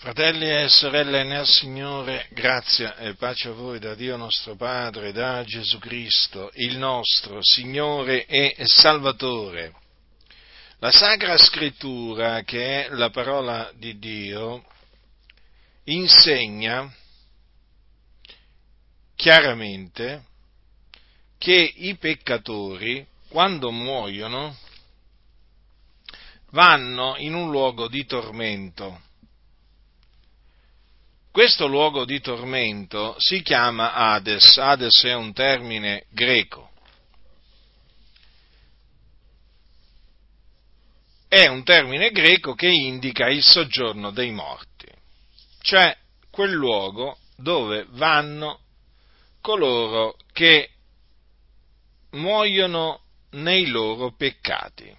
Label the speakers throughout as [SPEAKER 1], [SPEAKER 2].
[SPEAKER 1] Fratelli e sorelle nel Signore, grazia e pace a voi da Dio nostro Padre, da Gesù Cristo, il nostro Signore e Salvatore. La Sacra Scrittura, che è la parola di Dio, insegna chiaramente che i peccatori, quando muoiono, vanno in un luogo di tormento questo luogo di tormento si chiama Hades, Hades è un termine greco. È un termine greco che indica il soggiorno dei morti, cioè quel luogo dove vanno coloro che muoiono nei loro peccati.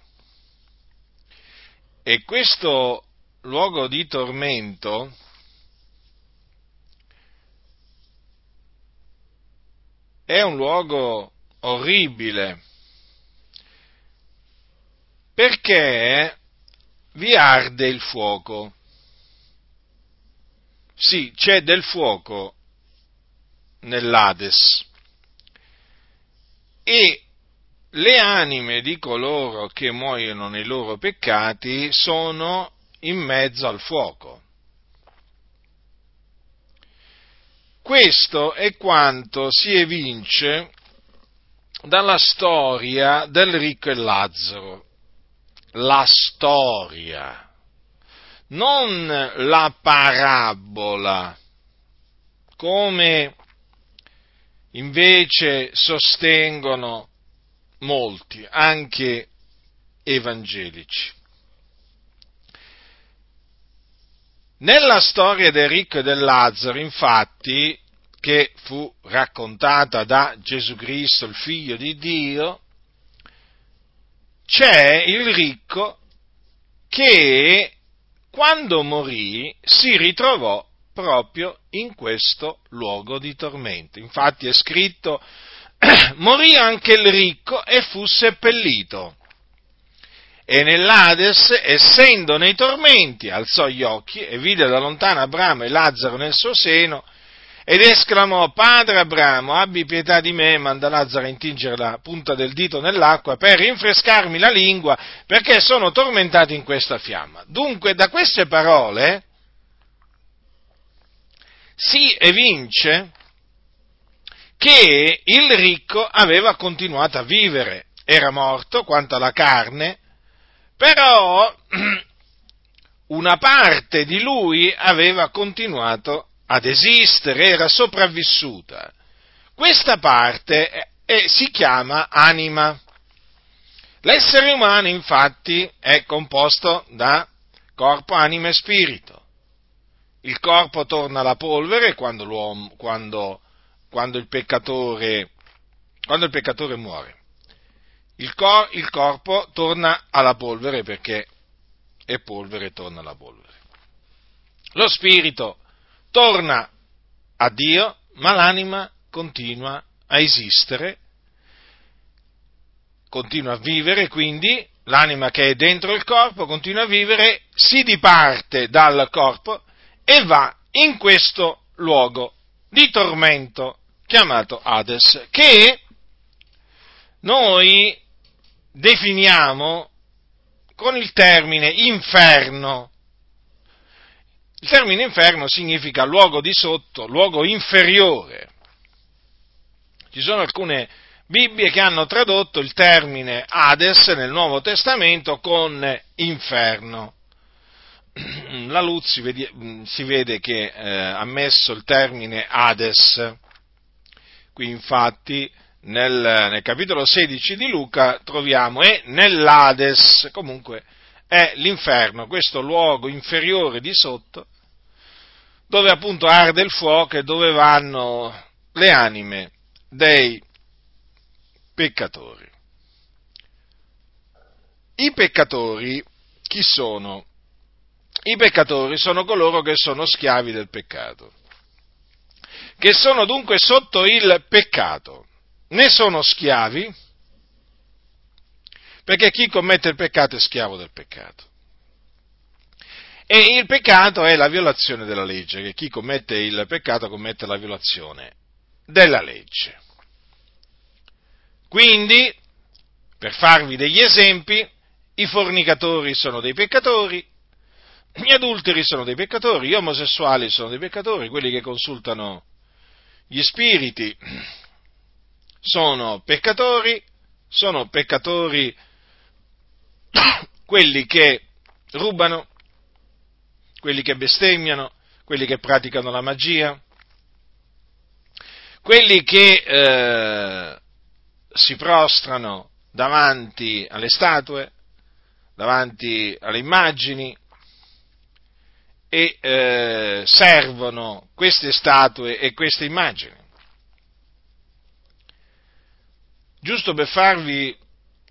[SPEAKER 1] E questo luogo di tormento è un luogo orribile, perché vi arde il fuoco. Sì, c'è del fuoco nell'Ades e le anime di coloro che muoiono nei loro peccati sono in mezzo al fuoco. Questo è quanto si evince dalla storia del ricco e Lazzaro. La storia, non la parabola, come invece sostengono molti, anche evangelici. Nella storia del ricco e del Lazzaro, infatti, che fu raccontata da Gesù Cristo, il figlio di Dio, c'è il ricco che quando morì si ritrovò proprio in questo luogo di tormento. Infatti è scritto, morì anche il ricco e fu seppellito e nell'Ades, essendo nei tormenti, alzò gli occhi e vide da lontano Abramo e Lazzaro nel suo seno, ed esclamò, Padre Abramo, abbi pietà di me, manda Lazzaro a intingere la punta del dito nell'acqua per rinfrescarmi la lingua, perché sono tormentato in questa fiamma. Dunque, da queste parole si evince che il ricco aveva continuato a vivere, era morto quanto alla carne, però una parte di lui aveva continuato ad esistere, era sopravvissuta. Questa parte è, è, si chiama anima. L'essere umano infatti è composto da corpo, anima e spirito. Il corpo torna alla polvere quando, quando, quando, il, peccatore, quando il peccatore muore il, cor, il corpo torna alla polvere perché è polvere e torna alla polvere. Lo spirito torna a Dio, ma l'anima continua a esistere, continua a vivere, quindi l'anima che è dentro il corpo continua a vivere, si diparte dal corpo e va in questo luogo di tormento chiamato Hades, che noi definiamo con il termine inferno. Il termine inferno significa luogo di sotto, luogo inferiore. Ci sono alcune Bibbie che hanno tradotto il termine Hades nel Nuovo Testamento con inferno. La Luz si vede, si vede che eh, ha messo il termine Hades. Qui infatti nel, nel capitolo 16 di Luca troviamo e nell'Ades, comunque è l'inferno, questo luogo inferiore di sotto, dove appunto arde il fuoco e dove vanno le anime dei peccatori. I peccatori chi sono? I peccatori sono coloro che sono schiavi del peccato, che sono dunque sotto il peccato ne sono schiavi, perché chi commette il peccato è schiavo del peccato. E il peccato è la violazione della legge, che chi commette il peccato commette la violazione della legge. Quindi, per farvi degli esempi, i fornicatori sono dei peccatori, gli adulteri sono dei peccatori, gli omosessuali sono dei peccatori, quelli che consultano gli spiriti sono peccatori, sono peccatori quelli che rubano, quelli che bestemmiano, quelli che praticano la magia, quelli che eh, si prostrano davanti alle statue, davanti alle immagini e eh, servono queste statue e queste immagini. Giusto per farvi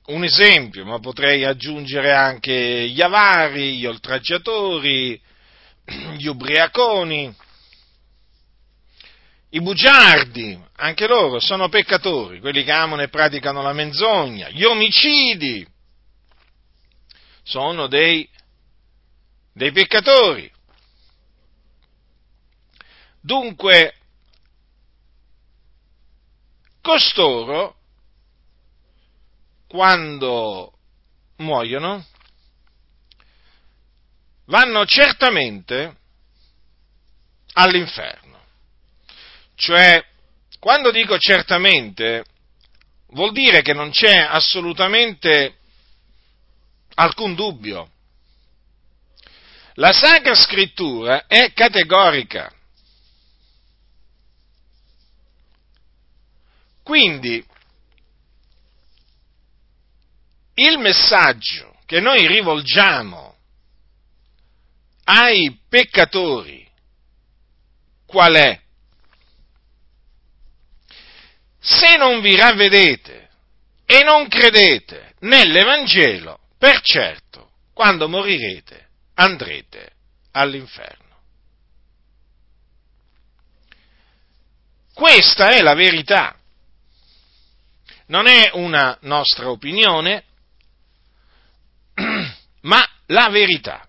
[SPEAKER 1] un esempio, ma potrei aggiungere anche gli avari, gli oltraggiatori, gli ubriaconi, i bugiardi, anche loro sono peccatori, quelli che amano e praticano la menzogna, gli omicidi, sono dei, dei peccatori. Dunque, costoro, quando muoiono, vanno certamente all'inferno. Cioè, quando dico certamente, vuol dire che non c'è assolutamente alcun dubbio. La Sacra Scrittura è categorica. Quindi, il messaggio che noi rivolgiamo ai peccatori qual è? se non vi ravvedete e non credete nell'Evangelo, per certo, quando morirete andrete all'inferno. Questa è la verità. Non è una nostra opinione, ma la verità.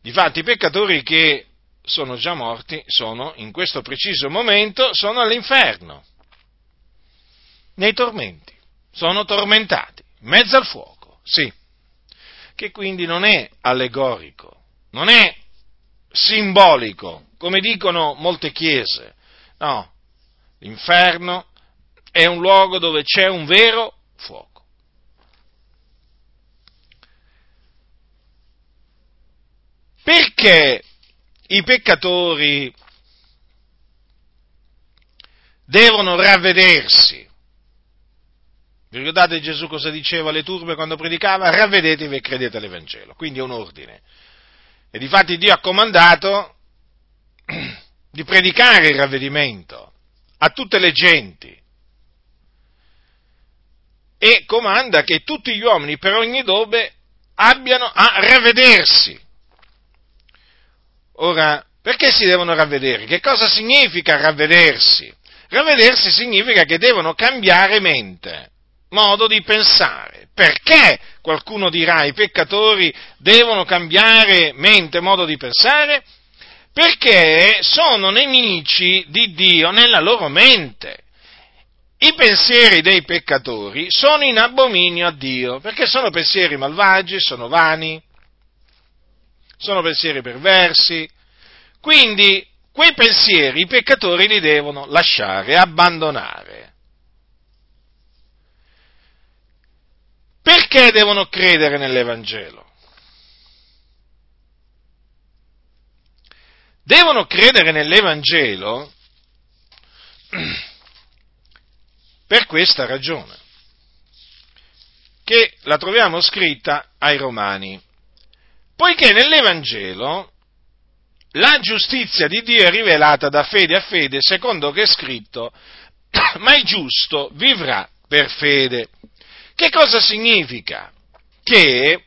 [SPEAKER 1] Difatti i peccatori che sono già morti, sono in questo preciso momento, sono all'inferno, nei tormenti, sono tormentati, in mezzo al fuoco, sì, che quindi non è allegorico, non è simbolico, come dicono molte chiese, no, l'inferno è un luogo dove c'è un vero fuoco. Perché i peccatori devono ravvedersi. Vi ricordate Gesù cosa diceva alle turbe quando predicava? Ravvedetevi e credete all'Evangelo. Quindi è un ordine. E difatti Dio ha comandato di predicare il ravvedimento a tutte le genti. E comanda che tutti gli uomini per ogni dove abbiano a ravvedersi. Ora, perché si devono ravvedere? Che cosa significa ravvedersi? Ravvedersi significa che devono cambiare mente, modo di pensare. Perché qualcuno dirà i peccatori devono cambiare mente, modo di pensare? Perché sono nemici di Dio nella loro mente. I pensieri dei peccatori sono in abominio a Dio, perché sono pensieri malvagi, sono vani, sono pensieri perversi. Quindi quei pensieri i peccatori li devono lasciare, abbandonare. Perché devono credere nell'Evangelo? Devono credere nell'Evangelo per questa ragione, che la troviamo scritta ai Romani. Poiché nell'Evangelo la giustizia di Dio è rivelata da fede a fede, secondo che è scritto, ma il giusto vivrà per fede. Che cosa significa? Che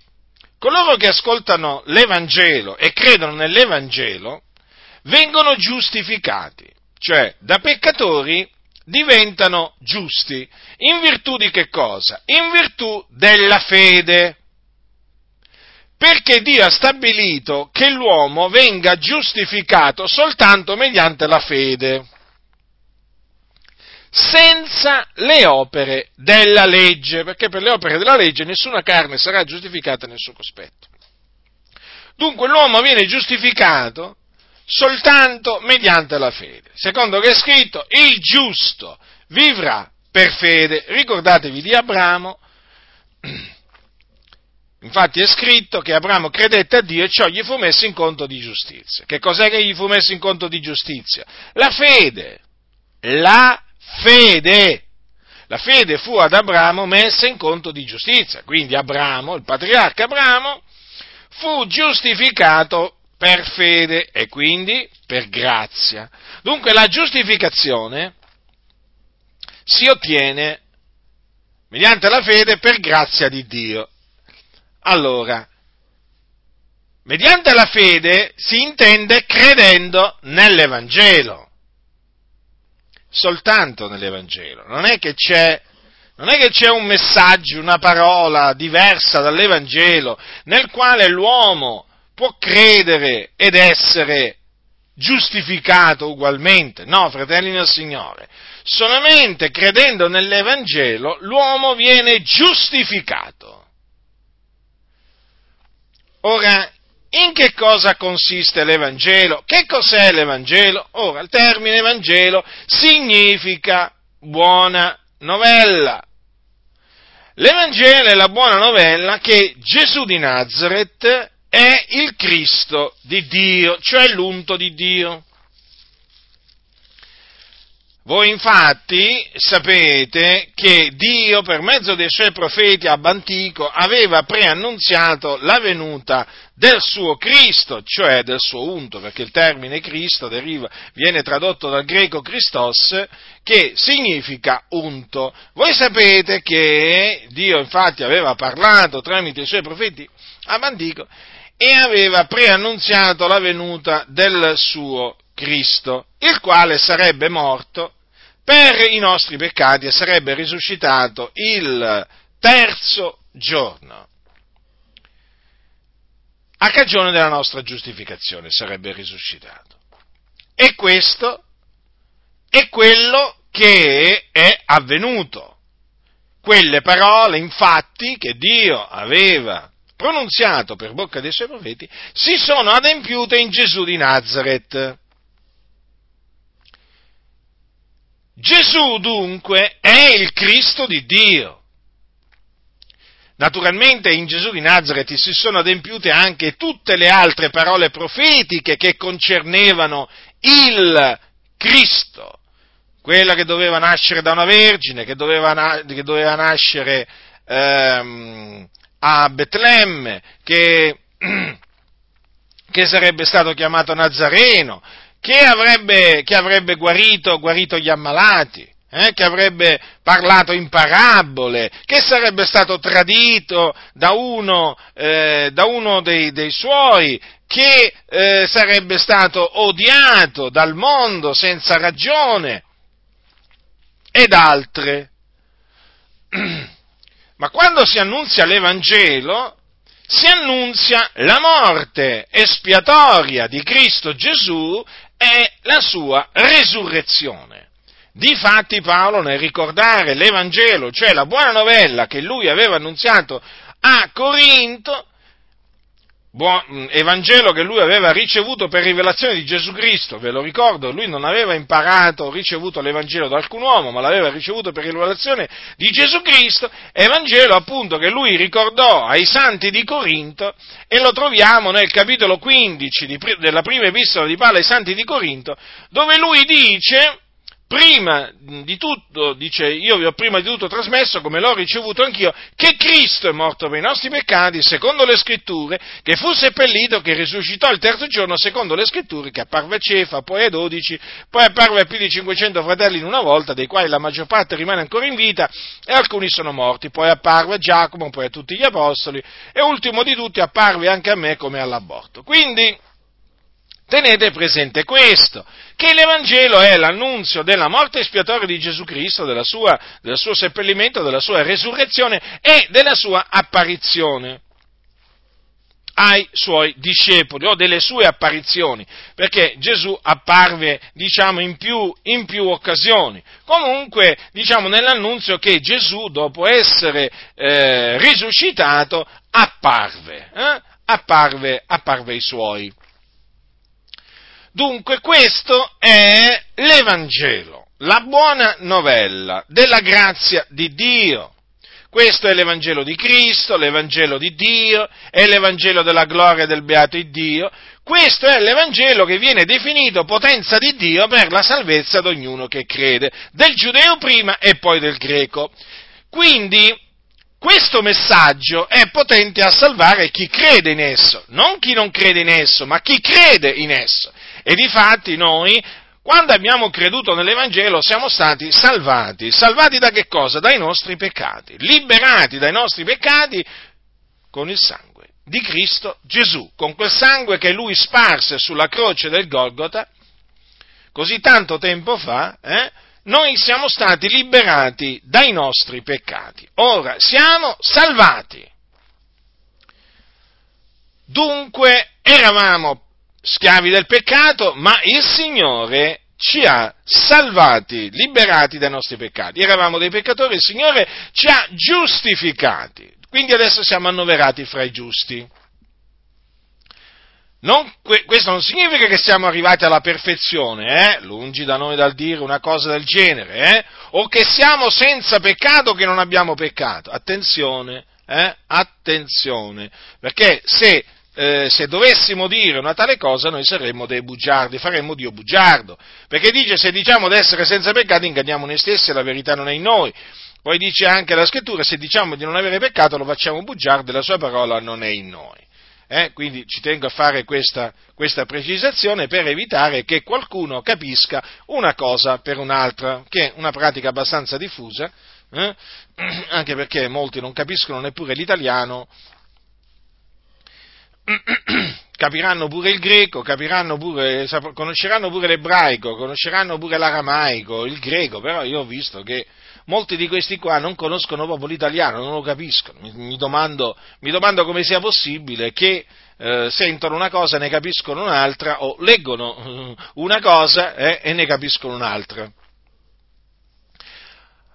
[SPEAKER 1] coloro che ascoltano l'Evangelo e credono nell'Evangelo vengono giustificati, cioè da peccatori diventano giusti. In virtù di che cosa? In virtù della fede. Perché Dio ha stabilito che l'uomo venga giustificato soltanto mediante la fede, senza le opere della legge, perché per le opere della legge nessuna carne sarà giustificata nel suo cospetto. Dunque l'uomo viene giustificato soltanto mediante la fede. Secondo che è scritto, il giusto vivrà per fede. Ricordatevi di Abramo, infatti è scritto che Abramo credette a Dio e ciò gli fu messo in conto di giustizia. Che cos'è che gli fu messo in conto di giustizia? La fede. La fede. La fede fu ad Abramo messa in conto di giustizia. Quindi Abramo, il patriarca Abramo, fu giustificato per fede e quindi per grazia. Dunque la giustificazione si ottiene mediante la fede per grazia di Dio. Allora, mediante la fede si intende credendo nell'Evangelo, soltanto nell'Evangelo, non è che c'è non è che c'è un messaggio, una parola diversa dall'Evangelo nel quale l'uomo può credere ed essere giustificato ugualmente. No, fratelli del Signore, solamente credendo nell'Evangelo l'uomo viene giustificato. Ora, in che cosa consiste l'Evangelo? Che cos'è l'Evangelo? Ora, il termine Evangelo significa buona novella. L'Evangelo è la buona novella che Gesù di Nazareth è il Cristo di Dio, cioè l'unto di Dio. Voi infatti sapete che Dio per mezzo dei suoi profeti ab antico aveva preannunziato la venuta del suo Cristo, cioè del suo unto, perché il termine Cristo deriva, viene tradotto dal greco Christos, che significa unto. Voi sapete che Dio infatti aveva parlato tramite i suoi profeti ab antico e aveva preannunziato la venuta del suo Cristo, il quale sarebbe morto per i nostri peccati e sarebbe risuscitato il terzo giorno. A cagione della nostra giustificazione sarebbe risuscitato. E questo è quello che è avvenuto. Quelle parole, infatti, che Dio aveva pronunziato per bocca dei suoi profeti, si sono adempiute in Gesù di Nazareth. Gesù dunque è il Cristo di Dio. Naturalmente in Gesù di Nazareth si sono adempiute anche tutte le altre parole profetiche che concernevano il Cristo, quella che doveva nascere da una vergine, che doveva, che doveva nascere ehm, a Betlemme, che, che, sarebbe stato chiamato Nazareno, che avrebbe, che avrebbe guarito, guarito gli ammalati, eh, che avrebbe parlato in parabole, che sarebbe stato tradito da uno, eh, da uno dei, dei, suoi, che eh, sarebbe stato odiato dal mondo senza ragione, ed altre. Ma quando si annunzia l'Evangelo, si annunzia la morte espiatoria di Cristo Gesù e la sua resurrezione. Difatti Paolo nel ricordare l'Evangelo, cioè la buona novella che lui aveva annunziato a Corinto, buon, Evangelo che lui aveva ricevuto per rivelazione di Gesù Cristo, ve lo ricordo, lui non aveva imparato, ricevuto l'Evangelo da alcun uomo, ma l'aveva ricevuto per rivelazione di Gesù Cristo, Evangelo appunto che lui ricordò ai santi di Corinto e lo troviamo nel capitolo 15 di, della prima epistola di Paolo ai santi di Corinto, dove lui dice, prima di tutto, dice, io vi ho prima di tutto trasmesso, come l'ho ricevuto anch'io, che Cristo è morto per i nostri peccati, secondo le scritture, che fu seppellito, che risuscitò il terzo giorno, secondo le scritture, che apparve a Cefa, poi a dodici, poi apparve a più di 500 fratelli in una volta, dei quali la maggior parte rimane ancora in vita, e alcuni sono morti, poi apparve a Giacomo, poi a tutti gli apostoli, e ultimo di tutti apparve anche a me come all'aborto. Quindi, tenete presente questo, che l'Evangelo è l'annunzio della morte espiatoria di Gesù Cristo, sua, del suo seppellimento, della sua resurrezione e della sua apparizione. ai suoi discepoli o delle sue apparizioni, perché Gesù apparve, diciamo, in più, in più occasioni. Comunque, diciamo, nell'annunzio che Gesù, dopo essere eh, risuscitato, apparve, eh? apparve, apparve ai suoi. Dunque, questo è l'Evangelo, la buona novella della grazia di Dio. Questo è l'Evangelo di Cristo, l'Evangelo di Dio, è l'Evangelo della gloria del beato Dio. Questo è l'Evangelo che viene definito potenza di Dio per la salvezza di ognuno che crede, del giudeo prima e poi del greco. Quindi, questo messaggio è potente a salvare chi crede in esso, non chi non crede in esso, ma chi crede in esso. E difatti noi quando abbiamo creduto nell'Evangelo siamo stati salvati. Salvati da che cosa? Dai nostri peccati. Liberati dai nostri peccati con il sangue di Cristo Gesù. Con quel sangue che lui sparse sulla croce del Golgota, così tanto tempo fa, eh, noi siamo stati liberati dai nostri peccati. Ora siamo salvati. Dunque eravamo schiavi del peccato, ma il Signore ci ha salvati, liberati dai nostri peccati. Eravamo dei peccatori, il Signore ci ha giustificati. Quindi adesso siamo annoverati fra i giusti. Non, questo non significa che siamo arrivati alla perfezione, eh? lungi da noi dal dire una cosa del genere, eh? o che siamo senza peccato, che non abbiamo peccato. Attenzione, eh? attenzione, perché se eh, se dovessimo dire una tale cosa noi saremmo dei bugiardi, faremmo Dio bugiardo, perché dice se diciamo di essere senza peccato inganniamo noi stessi e la verità non è in noi. Poi dice anche la scrittura, se diciamo di non avere peccato lo facciamo bugiardo e la sua parola non è in noi. Eh? Quindi ci tengo a fare questa, questa, precisazione per evitare che qualcuno capisca una cosa per un'altra, che è una pratica abbastanza diffusa, eh? anche perché molti non capiscono neppure l'italiano capiranno pure il greco, pure, conosceranno pure l'ebraico, conosceranno pure l'aramaico, il greco, però io ho visto che molti di questi qua non conoscono proprio l'italiano, non lo capiscono. Mi, mi, domando, mi domando, come sia possibile che eh, sentono una cosa e ne capiscono un'altra, o leggono una cosa eh, e ne capiscono un'altra.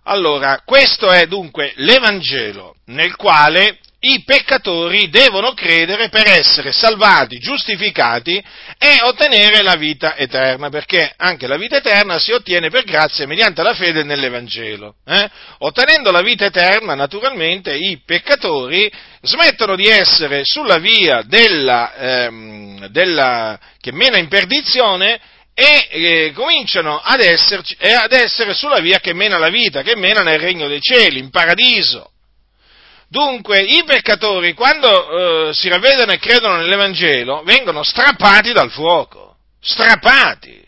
[SPEAKER 1] Allora, questo è dunque l'Evangelo nel quale i peccatori devono credere per essere salvati, giustificati e ottenere la vita eterna, perché anche la vita eterna si ottiene per grazia mediante la fede nell'Evangelo. Eh? Ottenendo la vita eterna, naturalmente, i peccatori smettono di essere sulla via della, ehm, della, che mena in perdizione e eh, cominciano ad, esserci, eh, ad essere sulla via che mena la vita, che mena nel regno dei cieli, in paradiso. Dunque, i peccatori, quando eh, si ravvedono e credono nell'Evangelo, vengono strappati dal fuoco. Strappati.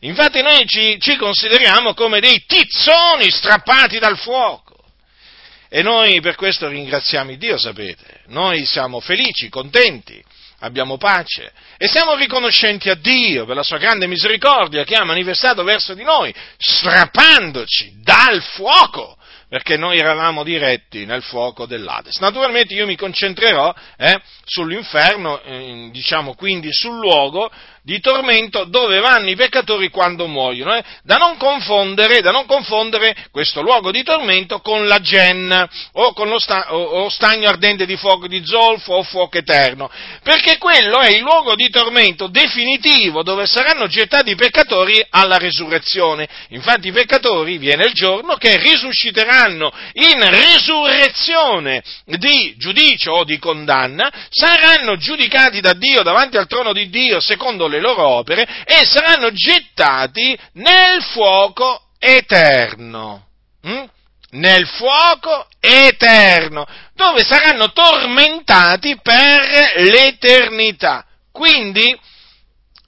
[SPEAKER 1] Infatti noi ci, ci consideriamo come dei tizzoni strappati dal fuoco. E noi per questo ringraziamo Dio, sapete. Noi siamo felici, contenti, abbiamo pace e siamo riconoscenti a Dio per la sua grande misericordia che ha manifestato verso di noi, strappandoci dal fuoco perché noi eravamo diretti nel fuoco dell'Ades. Naturalmente io mi concentrerò eh, sull'inferno, eh, diciamo quindi sul luogo di tormento dove vanno i peccatori quando muoiono, eh? da, non da, non confondere, questo luogo di tormento con la genna o con lo sta, o, o stagno ardente di fuoco di zolfo o fuoco eterno, perché quello è il luogo di tormento definitivo dove saranno gettati i peccatori alla resurrezione. Infatti i peccatori viene il giorno che risusciteranno in resurrezione di giudicio o di condanna, saranno giudicati da Dio davanti al trono di Dio secondo le loro opere e saranno gettati nel fuoco eterno. Mm? Nel fuoco eterno, dove saranno tormentati per l'eternità. Quindi,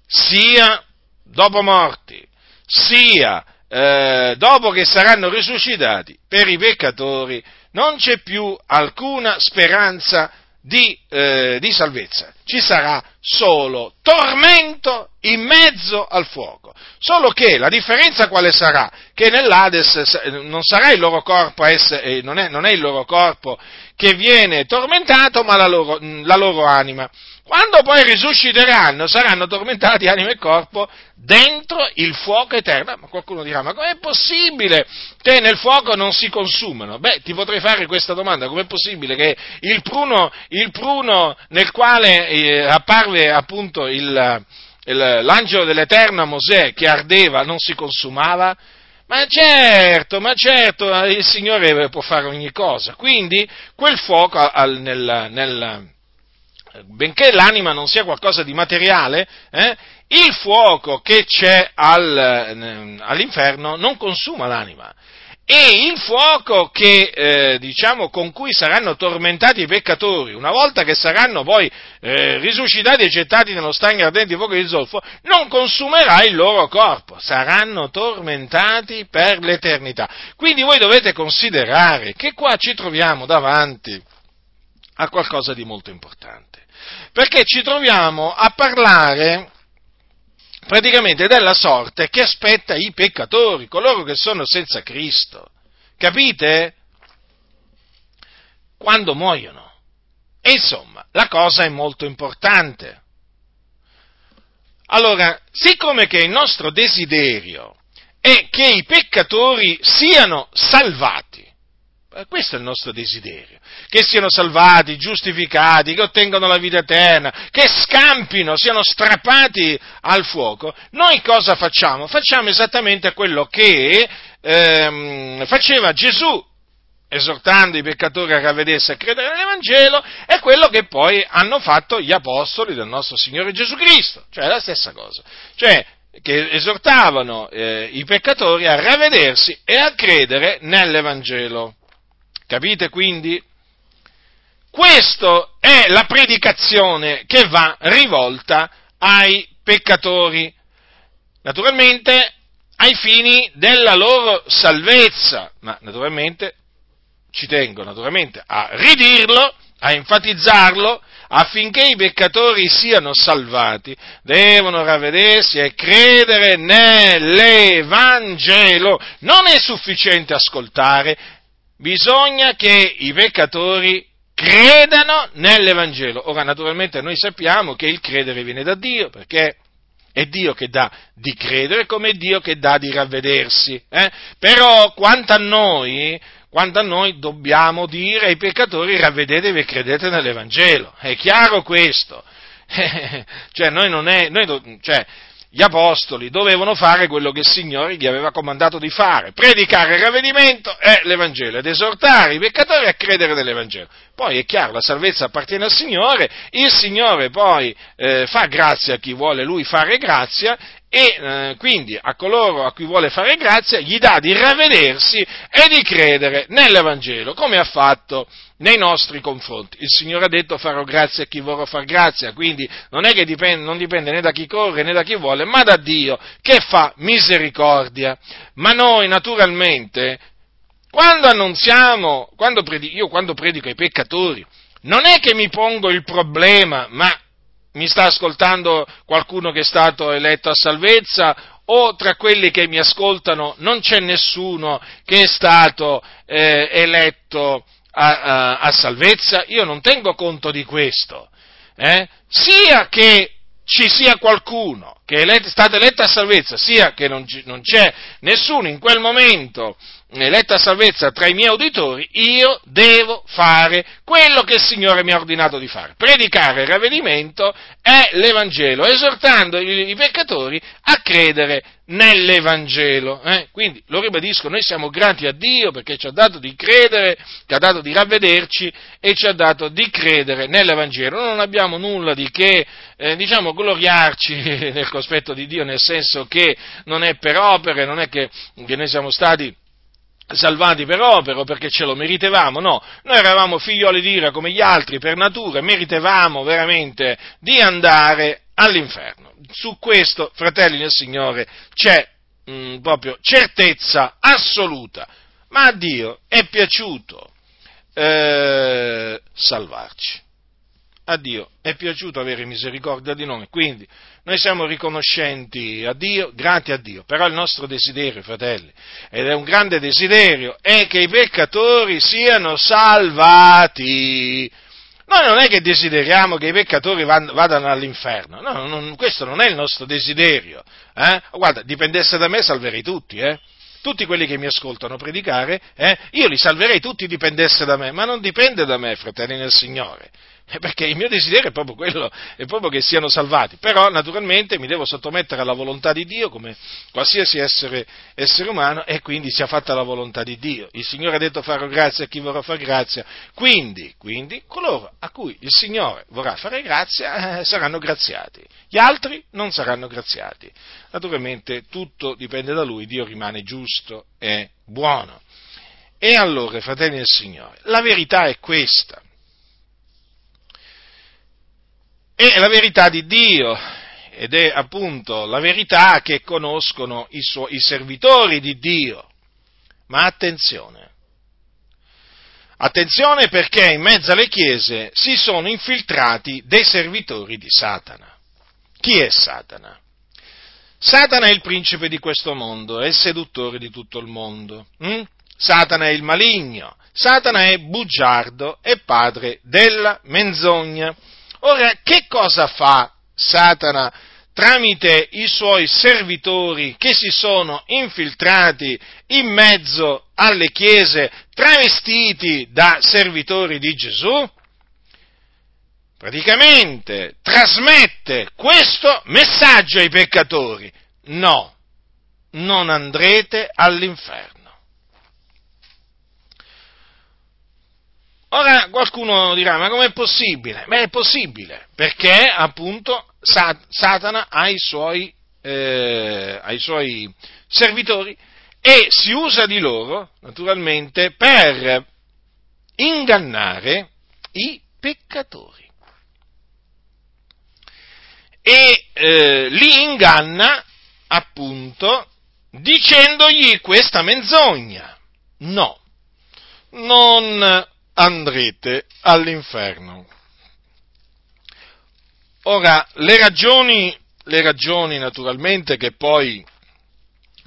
[SPEAKER 1] sia dopo morti, sia eh, dopo che saranno risuscitati, per i peccatori non c'è più alcuna speranza di, eh, di salvezza. Ci sarà solo tormento in mezzo al fuoco. Solo che la differenza quale sarà? Che nell'Ades non sarà il loro corpo, essere, eh, non, è, non, è, il loro corpo che viene tormentato, ma la loro, la loro anima. Quando poi risusciteranno saranno tormentati anima e corpo dentro il fuoco eterno. Ma qualcuno dirà, ma com'è possibile che nel fuoco non si consumano? Beh, ti potrei fare questa domanda, com'è possibile che il pruno, il pruno nel quale eh, apparve appunto il, il, l'angelo dell'Eterno a Mosè che ardeva non si consumava? Ma certo, ma certo, il Signore può fare ogni cosa. Quindi quel fuoco al, nel, nel benché l'anima non sia qualcosa di materiale, eh, il fuoco che c'è al, eh, all'inferno non consuma l'anima. E il fuoco che, eh, diciamo, con cui saranno tormentati i peccatori, una volta che saranno poi eh, risuscitati e gettati nello stagno ardente di fuoco di zolfo, non consumerà il loro corpo, saranno tormentati per l'eternità. Quindi voi dovete considerare che qua ci troviamo davanti a qualcosa di molto importante perché ci troviamo a parlare praticamente della sorte che aspetta i peccatori, coloro che sono senza Cristo. Capite? Quando muoiono. E insomma, la cosa è molto importante. Allora, siccome che il nostro desiderio è che i peccatori siano salvati, questo è il nostro desiderio, che siano salvati, giustificati, che ottengano la vita eterna, che scampino, siano strappati al fuoco. Noi cosa facciamo? Facciamo esattamente quello che ehm, faceva Gesù esortando i peccatori a ravvedersi e a credere nell'Evangelo, è quello che poi hanno fatto gli apostoli del nostro Signore Gesù Cristo, cioè la stessa cosa. Cioè, che esortavano eh, i peccatori a ravvedersi e a credere nell'Evangelo. Capite quindi? Questa è la predicazione che va rivolta ai peccatori, naturalmente ai fini della loro salvezza, ma naturalmente ci tengo naturalmente a ridirlo, a enfatizzarlo, affinché i peccatori siano salvati, devono ravvedersi e credere nell'Evangelo. Non è sufficiente ascoltare, bisogna che i peccatori credano nell'Evangelo. Ora, naturalmente, noi sappiamo che il credere viene da Dio, perché è Dio che dà di credere come è Dio che dà di ravvedersi. Eh? Però, quanto a noi, quanto a noi dobbiamo dire ai peccatori ravvedetevi e credete nell'Evangelo. È chiaro questo. cioè, noi non è, noi, cioè, gli apostoli dovevano fare quello che il Signore gli aveva comandato di fare, predicare il ravvedimento e l'Evangelo, ed esortare i peccatori a credere nell'Evangelo. Poi è chiaro, la salvezza appartiene al Signore, il Signore poi eh, fa grazia a chi vuole lui fare grazia e eh, quindi a coloro a cui vuole fare grazia gli dà di ravvedersi e di credere nell'Evangelo, come ha fatto nei nostri confronti. Il Signore ha detto farò grazia a chi vorrà far grazia, quindi non è che dipende, non dipende né da chi corre né da chi vuole, ma da Dio che fa misericordia. Ma noi naturalmente, quando annunziamo, quando predico, io quando predico ai peccatori, non è che mi pongo il problema, ma mi sta ascoltando qualcuno che è stato eletto a salvezza o tra quelli che mi ascoltano non c'è nessuno che è stato eh, eletto a, a, a salvezza, io non tengo conto di questo, eh? sia che ci sia qualcuno che è stato eletto a salvezza, sia che non, non c'è nessuno in quel momento eletta salvezza tra i miei uditori, io devo fare quello che il Signore mi ha ordinato di fare, predicare il ravvedimento e l'Evangelo, esortando i peccatori a credere nell'Evangelo. Eh? Quindi, lo ribadisco, noi siamo grati a Dio perché ci ha dato di credere, ci ha dato di ravvederci e ci ha dato di credere nell'Evangelo. Non abbiamo nulla di che, eh, diciamo, gloriarci nel cospetto di Dio, nel senso che non è per opere, non è che, che noi siamo stati salvati per opera perché ce lo meritevamo, no, noi eravamo figlioli di ira come gli altri per natura, meritevamo veramente di andare all'inferno. Su questo, fratelli del Signore, c'è mh, mm, proprio certezza assoluta, ma a Dio è piaciuto eh, salvarci. A Dio è piaciuto avere misericordia di noi, quindi noi siamo riconoscenti a Dio, grati a Dio, però il nostro desiderio, fratelli, ed è un grande desiderio, è che i peccatori siano salvati. Noi non è che desideriamo che i peccatori vadano all'inferno, no, non, questo non è il nostro desiderio. Eh? Guarda, dipendesse da me salverei tutti, eh? tutti quelli che mi ascoltano predicare, eh, io li salverei tutti dipendesse da me, ma non dipende da me, fratelli nel Signore. Eh, perché il mio desiderio è proprio quello, è proprio che siano salvati, però naturalmente mi devo sottomettere alla volontà di Dio come qualsiasi essere, essere umano e quindi sia fatta la volontà di Dio. Il Signore ha detto farò grazia a chi vorrà fare grazia, quindi, quindi coloro a cui il Signore vorrà fare grazia eh, saranno graziati, gli altri non saranno graziati. Naturalmente tutto dipende da Lui, Dio rimane giusto e buono. E allora, fratelli del Signore, la verità è questa è la verità di Dio ed è appunto la verità che conoscono i, suoi, i servitori di Dio. Ma attenzione, attenzione perché in mezzo alle chiese si sono infiltrati dei servitori di Satana. Chi è Satana? Satana è il principe di questo mondo, è il seduttore di tutto il mondo. Hm? Satana è il maligno, Satana è bugiardo e padre della menzogna. Ora, che cosa fa Satana tramite i suoi servitori che si sono infiltrati in mezzo alle chiese travestiti da servitori di Gesù? Praticamente trasmette questo messaggio ai peccatori. No, non andrete all'inferno. Ora qualcuno dirà, ma com'è possibile? Beh, è possibile, perché appunto Satana ha i suoi, eh, ha i suoi servitori e si usa di loro, naturalmente, per ingannare i peccatori. E eh, li inganna, appunto, dicendogli questa menzogna. No, non andrete all'inferno. Ora, le ragioni, le ragioni naturalmente che poi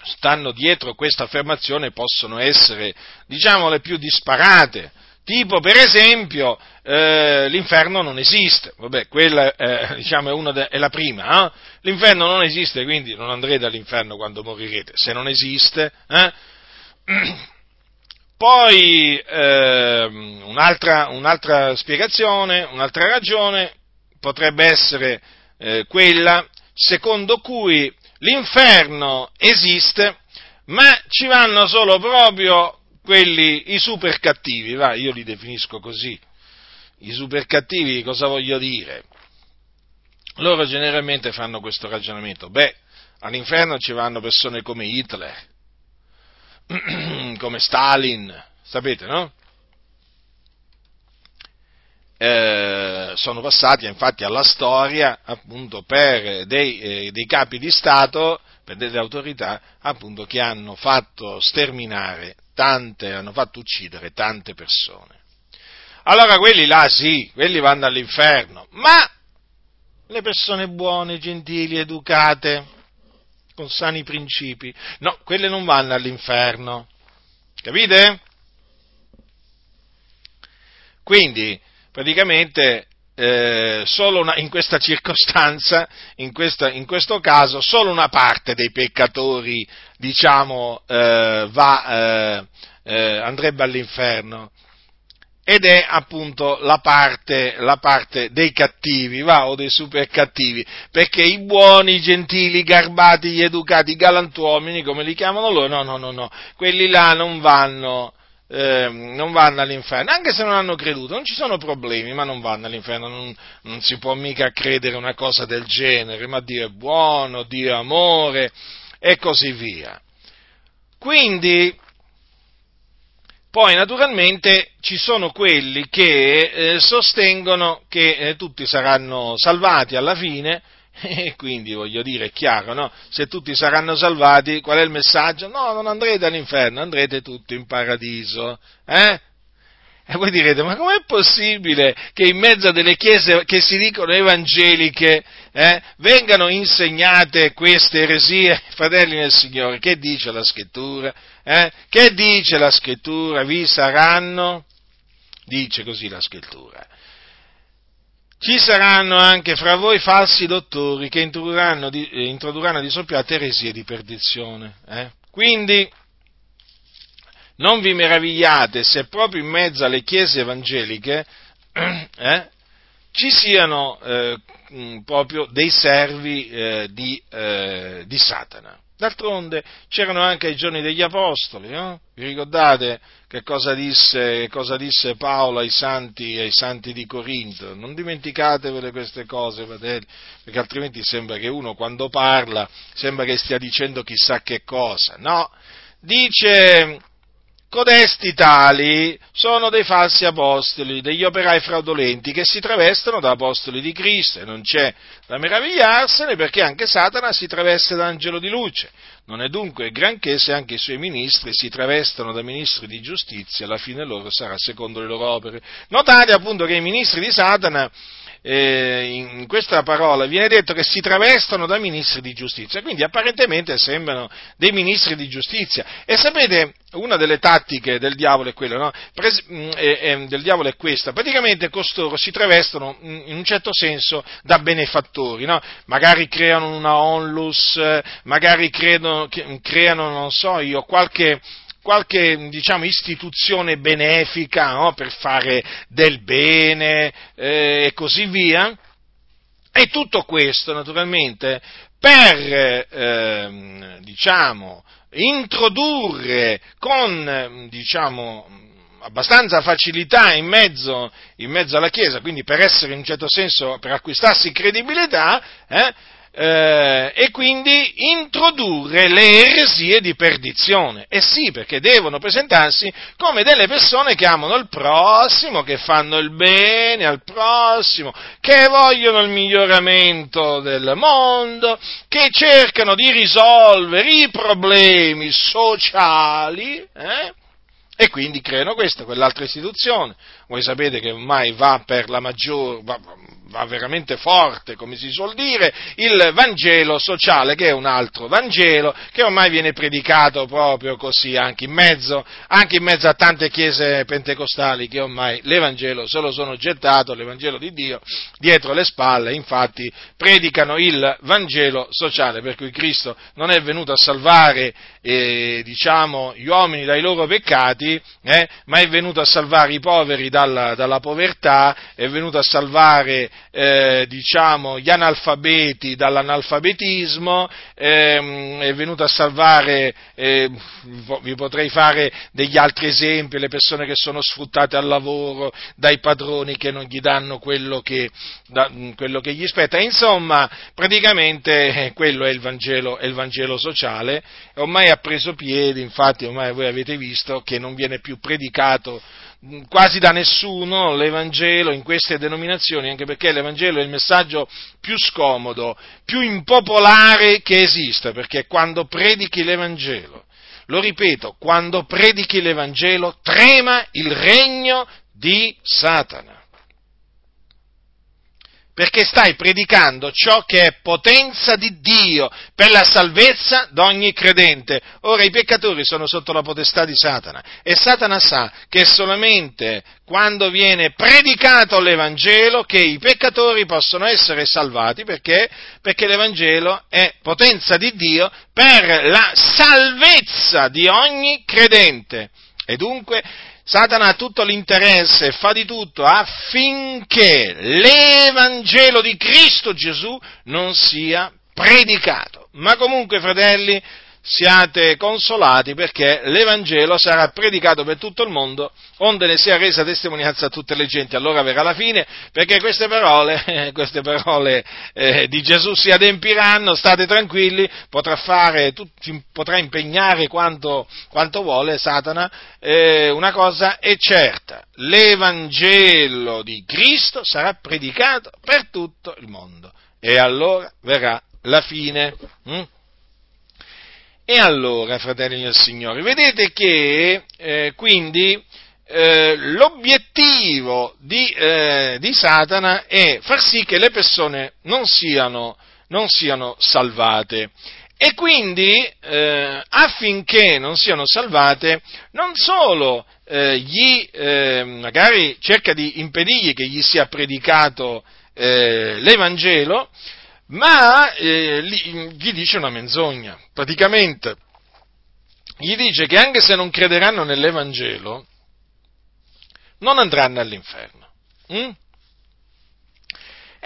[SPEAKER 1] stanno dietro questa affermazione possono essere, diciamo, le più disparate. Tipo, per esempio, eh, l'inferno non esiste. Vabbè, quella eh, diciamo, è, de- è, la prima. Eh? L'inferno non esiste, quindi non andrete all'inferno quando morirete. Se non esiste, eh? Poi eh, un'altra, un'altra, spiegazione, un'altra ragione potrebbe essere eh, quella secondo cui l'inferno esiste, ma ci vanno solo proprio quelli, i super cattivi, va, io li definisco così. I super cattivi cosa voglio dire? Loro generalmente fanno questo ragionamento. Beh, all'inferno ci vanno persone come Hitler, come Stalin, sapete, no? Eh, sono passati infatti alla storia appunto per dei, eh, dei, capi di Stato, per delle autorità appunto che hanno fatto sterminare tante, hanno fatto uccidere tante persone. Allora quelli là sì, quelli vanno all'inferno, ma le persone buone, gentili, educate, con sani principi. No, quelle non vanno all'inferno. Capite? Quindi, praticamente, eh, solo una, in questa circostanza, in, questa, in, questo caso, solo una parte dei peccatori, diciamo, eh, va, eh, eh andrebbe all'inferno ed è appunto la parte, la parte, dei cattivi, va, o dei super cattivi, perché i buoni, i gentili, i garbati, gli educati, i galantuomini, come li chiamano loro, no, no, no, no, quelli là non vanno, eh, non vanno all'inferno, anche se non hanno creduto, non ci sono problemi, ma non vanno all'inferno, non, non si può mica credere una cosa del genere, ma Dio è buono, Dio è amore e così via. Quindi, poi naturalmente ci sono quelli che eh, sostengono che eh, tutti saranno salvati alla fine e quindi voglio dire, è chiaro, no? Se tutti saranno salvati, qual è il messaggio? No, non andrete all'inferno, andrete tutti in paradiso. Eh? E voi direte, ma com'è possibile che in mezzo a delle chiese che si dicono evangeliche eh, vengano insegnate queste eresie, fratelli del Signore? Che dice la scrittura? Eh? Che dice la scrittura? Vi saranno? Dice così la scrittura. Ci saranno anche fra voi falsi dottori che introdurranno di, eh, introdurranno di soppiatto eresie di perdizione. Eh? Quindi, non vi meravigliate se proprio in mezzo alle chiese evangeliche eh, ci siano eh, proprio dei servi eh, di, eh, di, Satana. D'altronde c'erano anche ai giorni degli Apostoli, no? vi ricordate che cosa disse, cosa disse Paolo ai santi, ai santi, di Corinto? Non dimenticatevele queste cose, fratelli, perché altrimenti sembra che uno quando parla sembra che stia dicendo chissà che cosa. No, dice Codesti tali sono dei falsi apostoli, degli operai fraudolenti che si travestono da apostoli di Cristo e non c'è da meravigliarsene perché anche Satana si traveste da angelo di luce. Non è dunque granché se anche i suoi ministri si travestono da ministri di giustizia, alla fine loro sarà secondo le loro opere. Notate appunto che i ministri di Satana eh, in questa parola viene detto che si travestono da ministri di giustizia, quindi apparentemente sembrano dei ministri di giustizia. E sapete, una delle tattiche del diavolo è quella, no? Pres- eh, eh, del diavolo è questa, praticamente costoro si travestono mm, in un certo senso da benefattori, no? Magari creano una onlus, magari credo, creano, non so io, qualche qualche diciamo, istituzione benefica no? per fare del bene eh, e così via. E tutto questo naturalmente per eh, diciamo, introdurre con diciamo, abbastanza facilità in mezzo, in mezzo, alla Chiesa, quindi per essere in un certo senso, per acquistarsi credibilità, eh, eh, e quindi introdurre le eresie di perdizione. E sì, perché devono presentarsi come delle persone che amano il prossimo, che fanno il bene al prossimo, che vogliono il miglioramento del mondo, che cercano di risolvere i problemi sociali, eh? e quindi creano questa, quell'altra istituzione. Voi sapete che ormai va per la maggior, va, va veramente forte, come si suol dire, il Vangelo sociale, che è un altro Vangelo, che ormai viene predicato proprio così, anche in mezzo, anche in mezzo a tante chiese pentecostali che ormai l'Evangelo se lo sono gettato, l'Evangelo di Dio, dietro le spalle, infatti predicano il Vangelo sociale, per cui Cristo non è venuto a salvare, eh, diciamo, gli uomini dai loro peccati, eh, ma è venuto a salvare i poveri dalla, dalla povertà, è venuto a salvare eh, diciamo, gli analfabeti dall'analfabetismo, ehm, è venuto a salvare, eh, vi potrei fare degli altri esempi, le persone che sono sfruttate al lavoro dai padroni che non gli danno quello che, da, quello che gli spetta. Insomma, praticamente eh, quello è il, Vangelo, è il Vangelo sociale, ormai ha preso piede, infatti ormai voi avete visto che non viene più predicato quasi da nessuno l'Evangelo in queste denominazioni, anche perché l'Evangelo è il messaggio più scomodo, più impopolare che esista, perché quando predichi l'Evangelo, lo ripeto, quando predichi l'Evangelo trema il regno di Satana perché stai predicando ciò che è potenza di Dio per la salvezza di ogni credente. Ora i peccatori sono sotto la potestà di Satana e Satana sa che solamente quando viene predicato l'Evangelo che i peccatori possono essere salvati perché, perché l'Evangelo è potenza di Dio per la salvezza di ogni credente. E dunque Satana ha tutto l'interesse fa di tutto affinché l'Evangelo di Cristo Gesù non sia predicato. Ma comunque, fratelli, siate consolati perché l'Evangelo sarà predicato per tutto il mondo, onde ne sia resa testimonianza a tutte le genti. Allora verrà la fine, perché queste parole, queste parole eh, di Gesù si adempiranno, state tranquilli, potrà, fare, potrà impegnare quanto, quanto, vuole Satana, eh, una cosa è certa, l'Evangelo di Cristo sarà predicato per tutto il mondo. E allora verrà la fine. Hm? E allora, fratelli del Signore, vedete che eh, quindi eh, l'obiettivo di, eh, di, Satana è far sì che le persone non siano, non siano salvate. E quindi, eh, affinché non siano salvate, non solo eh, gli, eh, magari cerca di impedirgli che gli sia predicato l'Evangelo, ma eh, gli dice una menzogna. Praticamente gli dice che anche se non crederanno nell'Evangelo, non andranno all'inferno. Mm?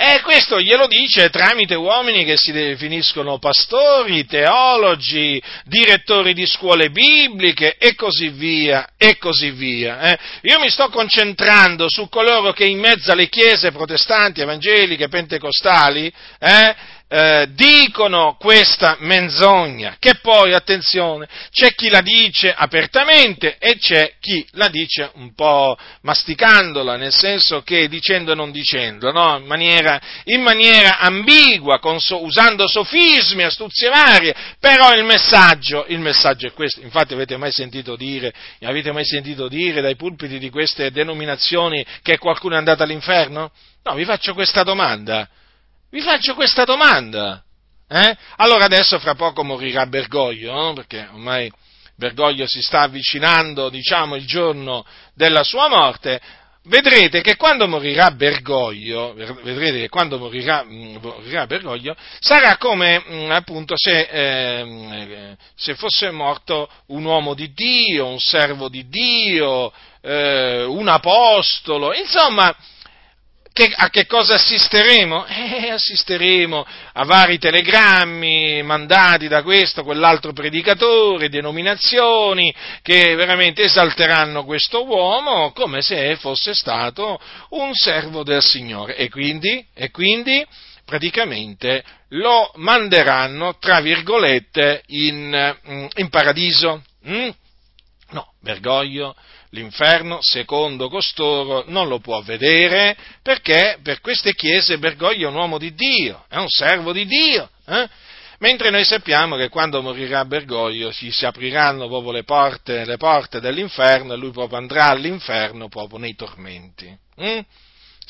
[SPEAKER 1] E questo glielo dice tramite uomini che si definiscono pastori, teologi, direttori di scuole bibliche e così via, e così via. Eh. Io mi sto concentrando su coloro che in mezzo alle chiese protestanti, evangeliche, pentecostali, eh, eh, dicono questa menzogna, che poi, attenzione, c'è chi la dice apertamente e c'è chi la dice un po' masticandola, nel senso che dicendo e non dicendo, no? in, maniera, in, maniera, ambigua, so, usando sofismi, astuzie varie, però il messaggio, il messaggio è questo. Infatti avete mai sentito dire, avete mai sentito dire dai pulpiti di queste denominazioni che qualcuno è andato all'inferno? No, vi faccio questa domanda. Vi faccio questa domanda. Eh? Allora adesso fra poco morirà Bergoglio, no? perché ormai Bergoglio si sta avvicinando, diciamo, il giorno della sua morte. Vedrete che quando morirà Bergoglio, vedrete che quando morirà, mm, morirà Bergoglio, sarà come mm, appunto se, eh, se, fosse morto un uomo di Dio, un servo di Dio, eh, un apostolo, insomma, che, a che cosa assisteremo? Eh, assisteremo a vari telegrammi mandati da questo, quell'altro predicatore, denominazioni, che veramente esalteranno questo uomo come se fosse stato un servo del Signore. E quindi, e quindi praticamente lo manderanno, tra virgolette, in, mm, in paradiso. Mm? No, Bergoglio l'inferno, secondo costoro, non lo può vedere perché per queste chiese Bergoglio è un uomo di Dio, è un servo di Dio. Eh? Mentre noi sappiamo che quando morirà Bergoglio si, si apriranno proprio le porte, le porte, dell'inferno e lui proprio andrà all'inferno proprio nei tormenti. Hm?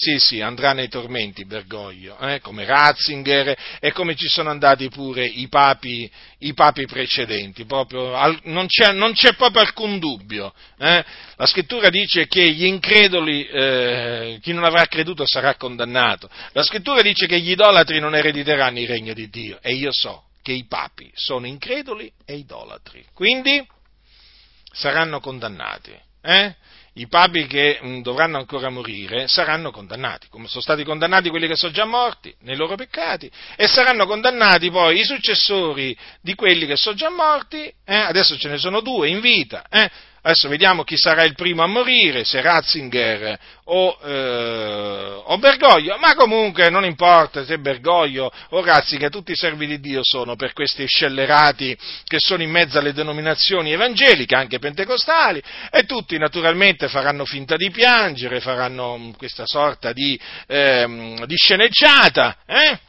[SPEAKER 1] Sì, sì, andrà nei tormenti Bergoglio, eh, come Ratzinger e come ci sono andati pure i papi, i papi precedenti, proprio, non, c'è, non, c'è, proprio alcun dubbio. Eh. La scrittura dice che gli increduli, eh, chi non avrà creduto sarà condannato. La scrittura dice che gli idolatri non erediteranno il regno di Dio e io so che i papi sono increduli e idolatri, quindi saranno condannati. Eh? I papi che mh, mm, dovranno ancora morire saranno condannati, come sono stati condannati quelli che sono già morti nei loro peccati, e saranno condannati poi i successori di quelli che sono già morti, eh? adesso ce ne sono due in vita, eh? Adesso vediamo chi sarà il primo a morire, se Ratzinger o, eh, o, Bergoglio, ma comunque non importa se Bergoglio o Ratzinger, tutti i servi di Dio sono per questi scellerati che sono in mezzo alle denominazioni evangeliche, anche pentecostali, e tutti naturalmente faranno finta di piangere, faranno questa sorta di, eh, di sceneggiata, eh?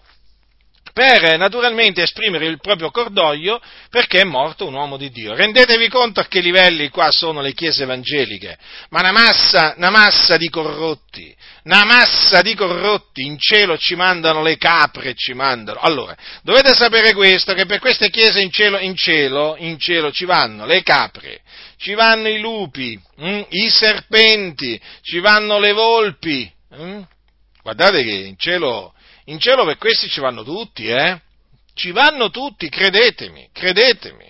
[SPEAKER 1] Per naturalmente esprimere il proprio cordoglio perché è morto un uomo di Dio. Rendetevi conto a che livelli qua sono le chiese evangeliche, ma una massa, una massa di corrotti, una massa di corrotti, in cielo ci mandano le capre, ci mandano. Allora, dovete sapere questo, che per queste chiese in cielo, in cielo, in cielo ci vanno le capre, ci vanno i lupi, hm, i serpenti, ci vanno le volpi. Hm? Guardate che in cielo in cielo per questi ci vanno tutti, eh? Ci vanno tutti, credetemi, credetemi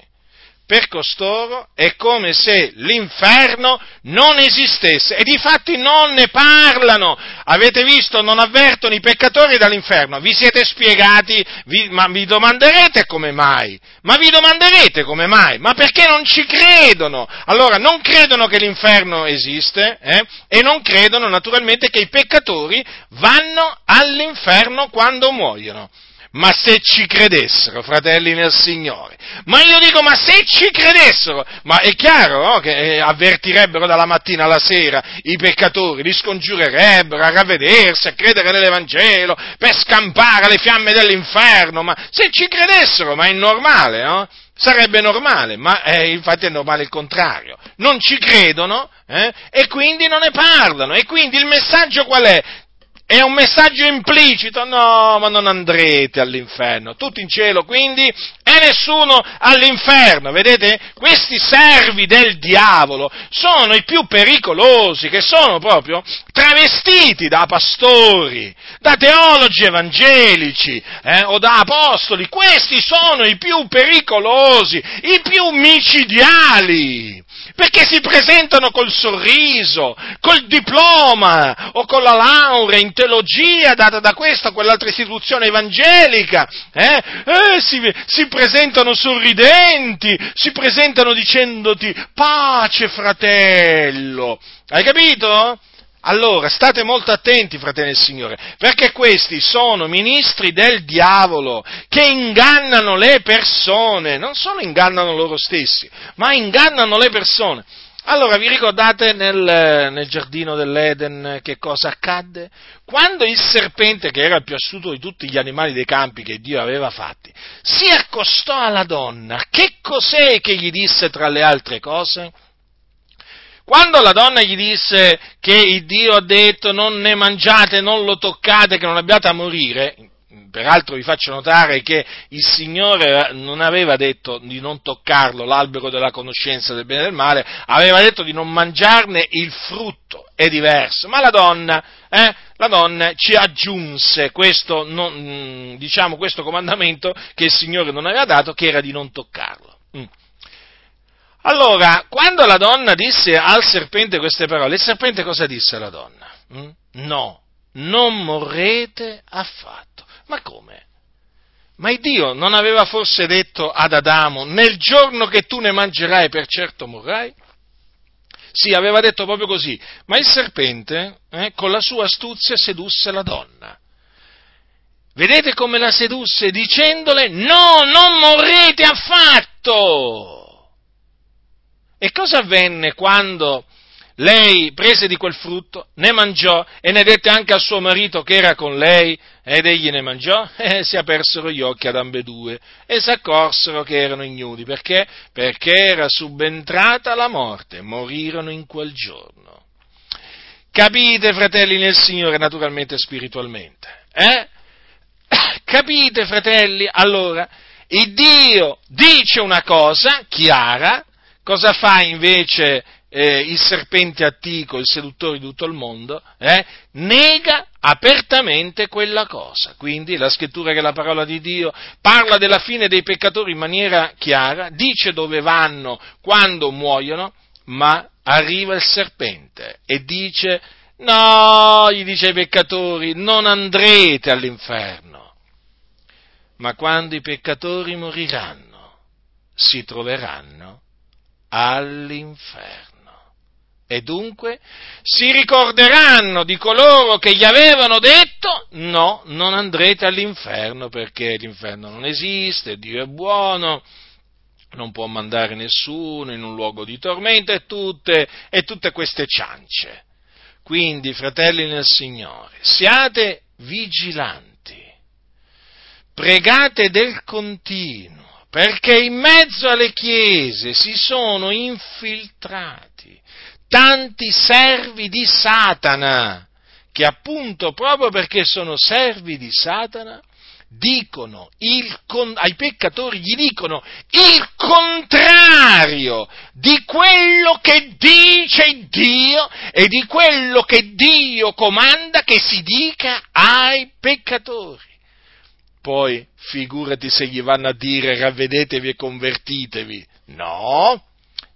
[SPEAKER 1] per costoro è come se l'inferno non esistesse e di fatti non ne parlano. Avete visto, non avvertono i peccatori dall'inferno. Vi siete spiegati, vi, ma vi domanderete come mai? Ma vi domanderete come mai? Ma perché non ci credono? Allora, non credono che l'inferno esiste eh? e non credono naturalmente che i peccatori vanno all'inferno quando muoiono ma se ci credessero, fratelli nel Signore, ma io dico, ma se ci credessero, ma è chiaro no, che eh, avvertirebbero dalla mattina alla sera i peccatori, li scongiurerebbero a ravvedersi, a credere nell'Evangelo, per scampare le fiamme dell'inferno, ma se ci credessero, ma è normale, no? Sarebbe normale, ma eh, infatti è normale il contrario. Non ci credono eh, e quindi non ne parlano. E quindi il messaggio qual è? È un messaggio implicito, no, ma non andrete all'inferno, tutti in cielo quindi? E nessuno all'inferno, vedete? Questi servi del diavolo sono i più pericolosi, che sono proprio travestiti da pastori, da teologi evangelici eh, o da apostoli, questi sono i più pericolosi, i più micidiali perché si presentano col sorriso, col diploma o con la laurea in teologia data da questa o quell'altra istituzione evangelica, eh? Eh, si, si presentano sorridenti, si presentano dicendoti pace fratello, hai capito? Allora, state molto attenti, fratelli del Signore, perché questi sono ministri del diavolo che ingannano le persone, non solo ingannano loro stessi, ma ingannano le persone. Allora, vi ricordate nel, nel giardino dell'Eden che cosa accadde? Quando il serpente, che era il più astuto di tutti gli animali dei campi che Dio aveva fatti, si accostò alla donna, che cos'è che gli disse tra le altre cose? Quando la donna gli disse che il Dio ha detto non ne mangiate, non lo toccate, che non abbiate a morire, peraltro vi faccio notare che il Signore non aveva detto di non toccarlo, l'albero della conoscenza del bene e del male, aveva detto di non mangiarne il frutto, è diverso, ma la donna, eh, la donna ci aggiunse questo, non, diciamo, questo comandamento che il Signore non aveva dato, che era di non toccarlo. Allora, quando la donna disse al serpente queste parole, il serpente cosa disse alla donna? Mm? No, non morrete affatto. Ma come? Ma Dio non aveva forse detto ad Adamo, nel giorno che tu ne mangerai per certo morrai? Sì, aveva detto proprio così, ma il serpente eh, con la sua astuzia sedusse la donna. Vedete come la sedusse dicendole no, non morrete affatto. E cosa avvenne quando lei prese di quel frutto, ne mangiò e ne dette anche al suo marito che era con lei ed egli ne mangiò? E si apersero gli occhi ad ambedue e si accorsero che erano ignudi. Perché? Perché era subentrata la morte, morirono in quel giorno. Capite, fratelli nel Signore, naturalmente spiritualmente. Eh? Capite, fratelli? Allora, il Dio dice una cosa chiara, Cosa fa invece eh, il serpente attico, il seduttore di tutto il mondo? Eh? Nega apertamente quella cosa. Quindi la scrittura che è la parola di Dio parla della fine dei peccatori in maniera chiara, dice dove vanno quando muoiono, ma arriva il serpente e dice no, gli dice ai peccatori, non andrete all'inferno. Ma quando i peccatori moriranno, si troveranno all'inferno. E dunque si ricorderanno di coloro che gli avevano detto no, non andrete all'inferno perché l'inferno non esiste, Dio è buono, non può mandare nessuno in un luogo di tormento e tutte, e tutte queste ciance. Quindi, fratelli nel Signore, siate vigilanti, pregate del continuo perché in mezzo alle chiese si sono infiltrati tanti servi di Satana, che appunto proprio perché sono servi di Satana, dicono il, ai peccatori gli dicono il contrario di quello che dice Dio e di quello che Dio comanda che si dica ai peccatori. Poi figurati se gli vanno a dire ravvedetevi e convertitevi. No,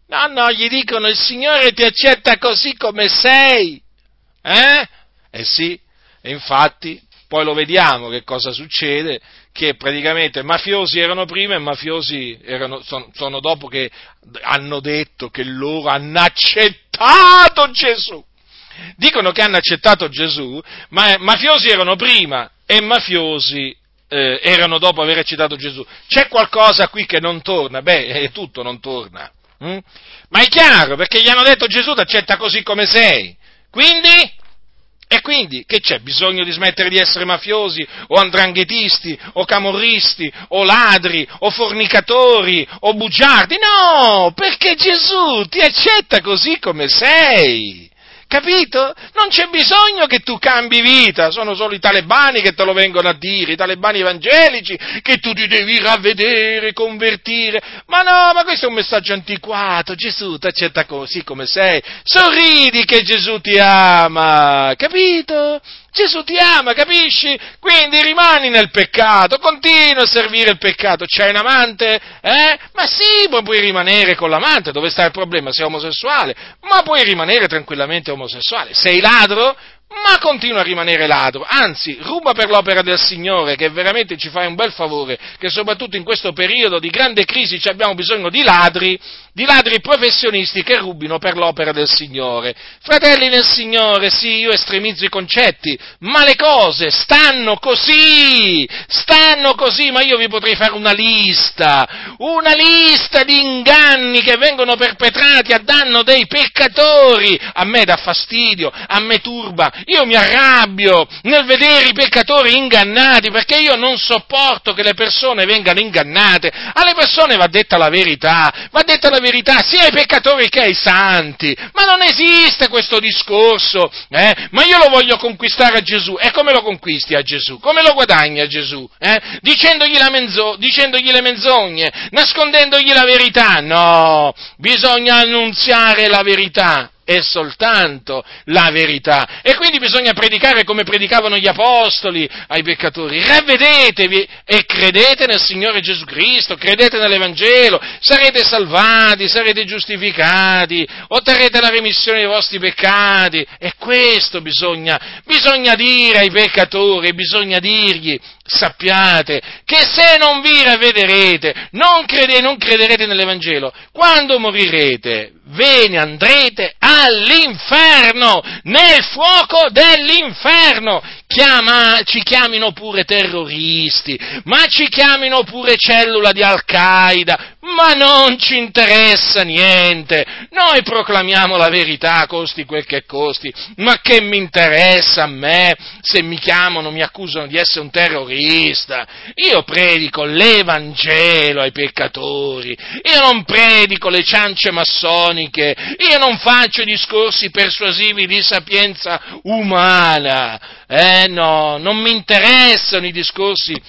[SPEAKER 1] no, no, gli dicono il Signore ti accetta così come sei. Eh? Eh sì, e infatti poi lo vediamo che cosa succede, che praticamente mafiosi erano prima e mafiosi erano, sono, sono dopo che hanno detto che loro hanno accettato Gesù. Dicono che hanno accettato Gesù, ma mafiosi erano prima e mafiosi eh, erano dopo aver citato Gesù. C'è qualcosa qui che non torna? Beh, eh, tutto non torna. Hm? Ma è chiaro, perché gli hanno detto Gesù ti accetta così come sei. Quindi, E quindi che c'è? Bisogno di smettere di essere mafiosi o andranghetisti o camorristi o ladri o fornicatori o bugiardi? No, perché Gesù ti accetta così come sei. Capito? Non c'è bisogno che tu cambi vita, sono solo i talebani che te lo vengono a dire, i talebani evangelici, che tu ti devi ravvedere, convertire. Ma no, ma questo è un messaggio antiquato, Gesù ti accetta così come sei, sorridi che Gesù ti ama, capito? Gesù ti ama, capisci? Quindi rimani nel peccato, continua a servire il peccato. C'hai un amante? Eh? Ma sì, puoi rimanere con l'amante, dove sta il problema? Sei omosessuale, ma puoi rimanere tranquillamente omosessuale. Sei ladro? Ma continua a rimanere ladro, anzi ruba per l'opera del Signore che veramente ci fai un bel favore, che soprattutto in questo periodo di grande crisi abbiamo bisogno di ladri, di ladri professionisti che rubino per l'opera del Signore. Fratelli nel Signore, sì, io estremizzo i concetti, ma le cose stanno così, stanno così, ma io vi potrei fare una lista, una lista di inganni che vengono perpetrati a danno dei peccatori, a me dà fastidio, a me turba, io mi arrabbio nel vedere i peccatori ingannati perché io non sopporto che le persone vengano ingannate. Alle persone va detta la verità, va detta la verità sia ai peccatori che ai santi. Ma non esiste questo discorso, eh? Ma io lo voglio conquistare a Gesù. E come lo conquisti a Gesù? Come lo guadagni a Gesù? Eh? Dicendogli, menzo- dicendogli le menzogne, nascondendogli la verità? No, bisogna annunziare la verità è soltanto la verità. E quindi bisogna predicare come predicavano gli apostoli ai peccatori. Ravvedetevi e credete nel Signore Gesù Cristo, credete nell'Evangelo, sarete salvati, sarete giustificati, otterrete la remissione dei vostri peccati. E questo bisogna, bisogna dire ai peccatori, bisogna dirgli, sappiate che se non vi ravvederete, non, crede, non crederete nell'Evangelo, quando morirete ve ne andrete all'inferno, nel fuoco dell'inferno. Chiama, ci chiamino pure terroristi, ma ci chiamino pure cellula di Al-Qaeda, ma non ci interessa niente. Noi proclamiamo la verità, costi quel che costi, ma che mi interessa a me se mi chiamano, mi accusano di essere un terrorista? Io predico l'Evangelo ai peccatori, io non predico le ciance massoniche, io non faccio discorsi persuasivi di sapienza umana. Eh no, non mi interessano i discorsi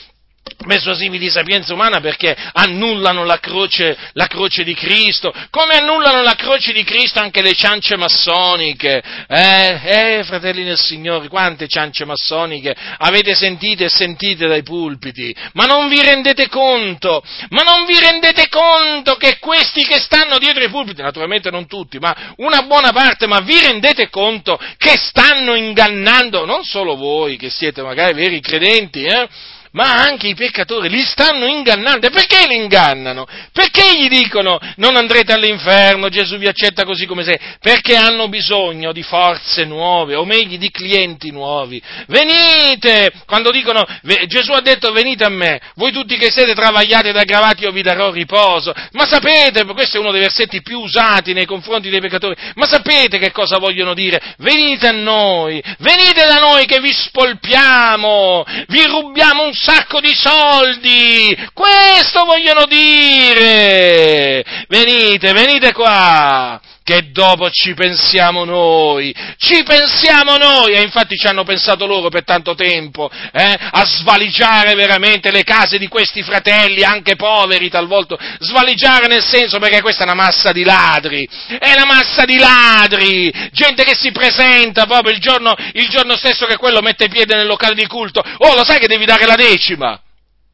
[SPEAKER 1] persuasivi di sapienza umana perché annullano la croce, la croce, di Cristo, come annullano la croce di Cristo anche le ciance massoniche. Eh, eh, fratelli del Signore, quante ciance massoniche avete sentite e sentite dai pulpiti, ma non vi rendete conto, ma non vi rendete conto che questi che stanno dietro i pulpiti, naturalmente non tutti, ma una buona parte, ma vi rendete conto che stanno ingannando non solo voi che siete magari veri credenti, eh? Ma anche i peccatori li stanno ingannando. E perché li ingannano? Perché gli dicono non andrete all'inferno, Gesù vi accetta così come sei? Perché hanno bisogno di forze nuove, o meglio di clienti nuovi. Venite! Quando dicono, Gesù ha detto venite a me, voi tutti che siete travagliati ed aggravati io vi darò riposo. Ma sapete, questo è uno dei versetti più usati nei confronti dei peccatori, ma sapete che cosa vogliono dire? Venite a noi, venite da noi che vi spolpiamo, vi rubiamo un sacco di soldi! Questo vogliono dire! Venite, venite qua! Che dopo ci pensiamo noi, ci pensiamo noi, e infatti ci hanno pensato loro per tanto tempo, eh, a svaligiare veramente le case di questi fratelli, anche poveri talvolta, svaligiare nel senso perché questa è una massa di ladri, è una massa di ladri, gente che si presenta proprio il giorno, il giorno stesso che quello mette piede nel locale di culto, oh lo sai che devi dare la decima?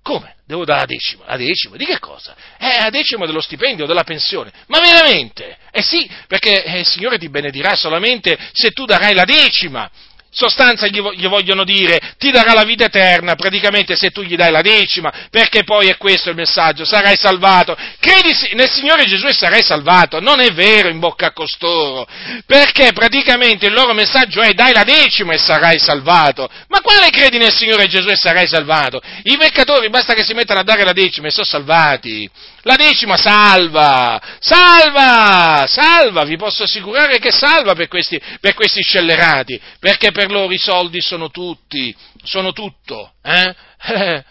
[SPEAKER 1] Come? Devo dare la decima? La decima? Di che cosa? Eh, la decima dello stipendio, della pensione. Ma veramente? Eh sì, perché eh, il Signore ti benedirà solamente se tu darai la decima sostanza gli, gli, vogliono dire ti darà la vita eterna praticamente se tu gli dai la decima, perché poi è questo il messaggio, sarai salvato. Credi nel Signore Gesù e sarai salvato. Non è vero in bocca a costoro, perché praticamente il loro messaggio è dai la decima e sarai salvato. Ma quale credi nel Signore Gesù e sarai salvato? I peccatori basta che si mettano a dare la decima e sono salvati. La decima salva, salva, salva, vi posso assicurare che salva per questi, per questi scellerati, perché per per loro i soldi sono tutti, sono tutto, eh? Eh,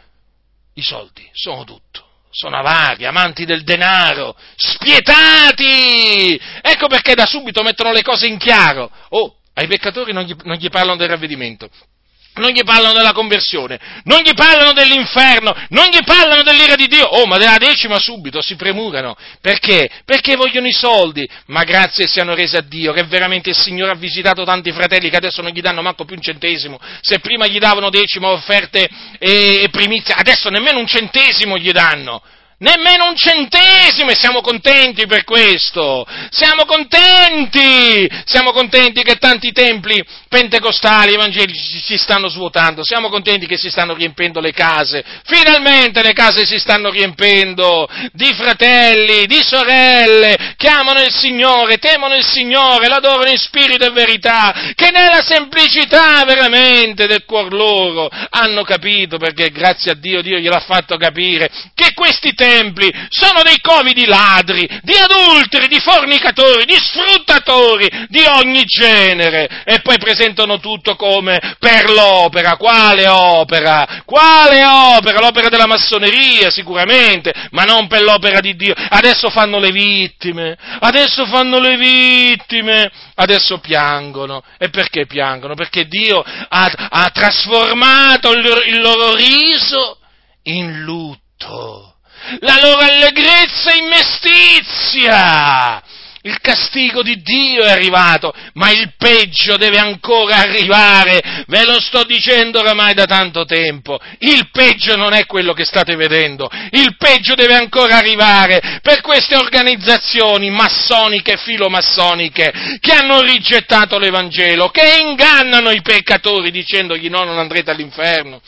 [SPEAKER 1] i soldi sono tutto. Sono avari, amanti del denaro, spietati! Ecco perché da subito mettono le cose in chiaro. Oh, ai peccatori non gli, non gli parlano del ravvedimento, non gli parlano della conversione, non gli parlano dell'inferno, non gli parlano dell'ira di Dio. Oh, ma della decima subito si premurano. Perché? Perché vogliono i soldi. Ma grazie siano rese a Dio che veramente il Signore ha visitato tanti fratelli che adesso non gli danno manco più un centesimo. Se prima gli davano decima offerte e, primizie, adesso nemmeno un centesimo gli danno nemmeno un centesimo e siamo contenti per questo, siamo contenti, siamo contenti che tanti templi pentecostali, evangelici si stanno svuotando, siamo contenti che si stanno riempendo le case, finalmente le case si stanno riempendo di fratelli, di sorelle che amano il Signore, temono il Signore, l'adorano in spirito e verità, che nella semplicità veramente del cuor loro hanno capito perché grazie a Dio Dio gliel'ha fatto capire che questi templi templi sono dei covi di ladri, di adulteri, di fornicatori, di sfruttatori di ogni genere e poi presentano tutto come per l'opera. Quale opera? Quale opera? L'opera della massoneria sicuramente, ma non per l'opera di Dio. Adesso fanno le vittime, adesso fanno le vittime, adesso piangono. E perché piangono? Perché Dio ha, ha trasformato il, il loro riso in lutto la loro allegrezza in mestizia. Il castigo di Dio è arrivato, ma il peggio deve ancora arrivare. Ve lo sto dicendo oramai da tanto tempo. Il peggio non è quello che state vedendo. Il peggio deve ancora arrivare per queste organizzazioni massoniche e filomassoniche che hanno rigettato l'Evangelo, che ingannano i peccatori dicendogli no, non andrete all'inferno.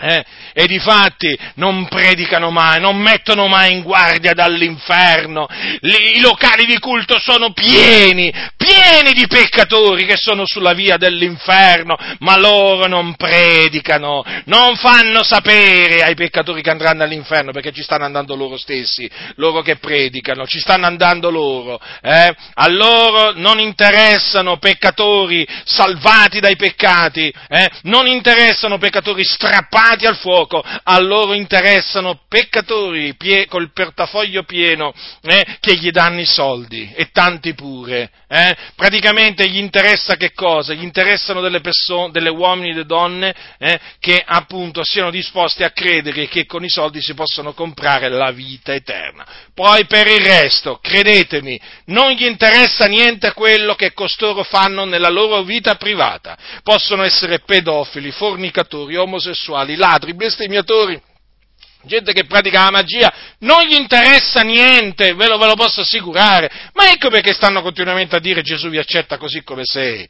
[SPEAKER 1] Eh? E di fatti non predicano mai, non mettono mai in guardia dall'inferno. I locali di culto sono pieni, pieni di peccatori che sono sulla via dell'inferno, ma loro non predicano, non fanno sapere ai peccatori che andranno all'inferno perché ci stanno andando loro stessi, loro che predicano, ci stanno andando loro. Eh? A loro non interessano peccatori salvati dai peccati, eh? non interessano peccatori strappati chiamati al fuoco, a loro interessano peccatori pie, col portafoglio pieno eh, che gli danno i soldi e tanti pure. Eh? Praticamente gli interessa che cosa? Gli interessano delle persone, delle uomini e delle donne eh, che appunto siano disposti a credere che con i soldi si possono comprare la vita eterna. Poi per il resto, credetemi, non gli interessa niente quello che costoro fanno nella loro vita privata. Possono essere pedofili, fornicatori, omosessuali, ladri, bestemmiatori, gente che pratica la magia, non gli interessa niente, ve lo, ve lo, posso assicurare. Ma ecco perché stanno continuamente a dire Gesù vi accetta così come sei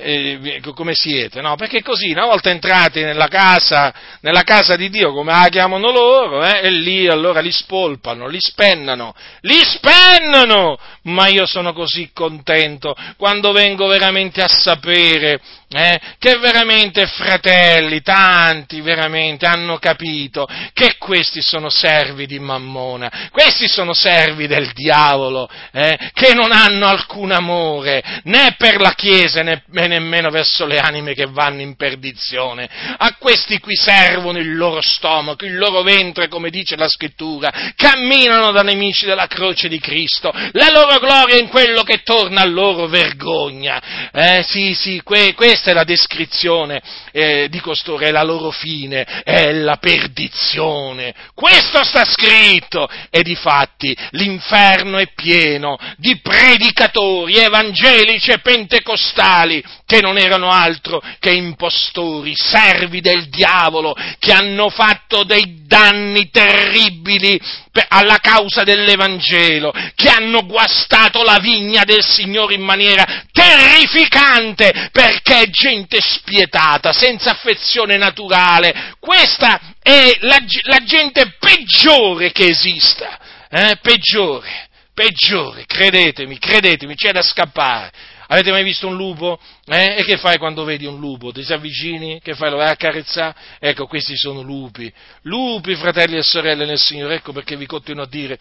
[SPEAKER 1] eh, come siete, no? Perché così, una volta entrati nella casa, nella casa di Dio, come la chiamano loro, eh, e lì allora li spolpano, li spennano, li spennano! Ma io sono così contento quando vengo veramente a sapere eh, che veramente fratelli, tanti veramente hanno capito che questi sono servi di Mammona, questi sono servi del diavolo, eh, che non hanno alcun amore né per la Chiesa né, nemmeno verso le anime che vanno in perdizione. A questi qui servono il loro stomaco, il loro ventre, come dice la scrittura, camminano da nemici della croce di Cristo, la loro gloria è in quello che torna a loro vergogna. Eh, sì, sì, que- questa è la descrizione eh, di costoro, è la loro fine, è la perdizione. Questo sta scritto e di fatti l'inferno è pieno di predicatori evangelici e pentecostali che non erano altro che impostori, servi del diavolo, che hanno fatto dei danni terribili alla causa dell'Evangelo, che hanno guastato la vigna del Signore in maniera terrificante, perché è gente spietata, senza affezione naturale. Questa è la, la gente peggiore che esista, eh? peggiore, peggiore, credetemi, credetemi, c'è da scappare. Avete mai visto un lupo? Eh? E che fai quando vedi un lupo? Ti si avvicini? Che fai? Lo vai a accarezzare? Ecco, questi sono lupi. Lupi, fratelli e sorelle nel Signore, ecco perché vi continuo a dire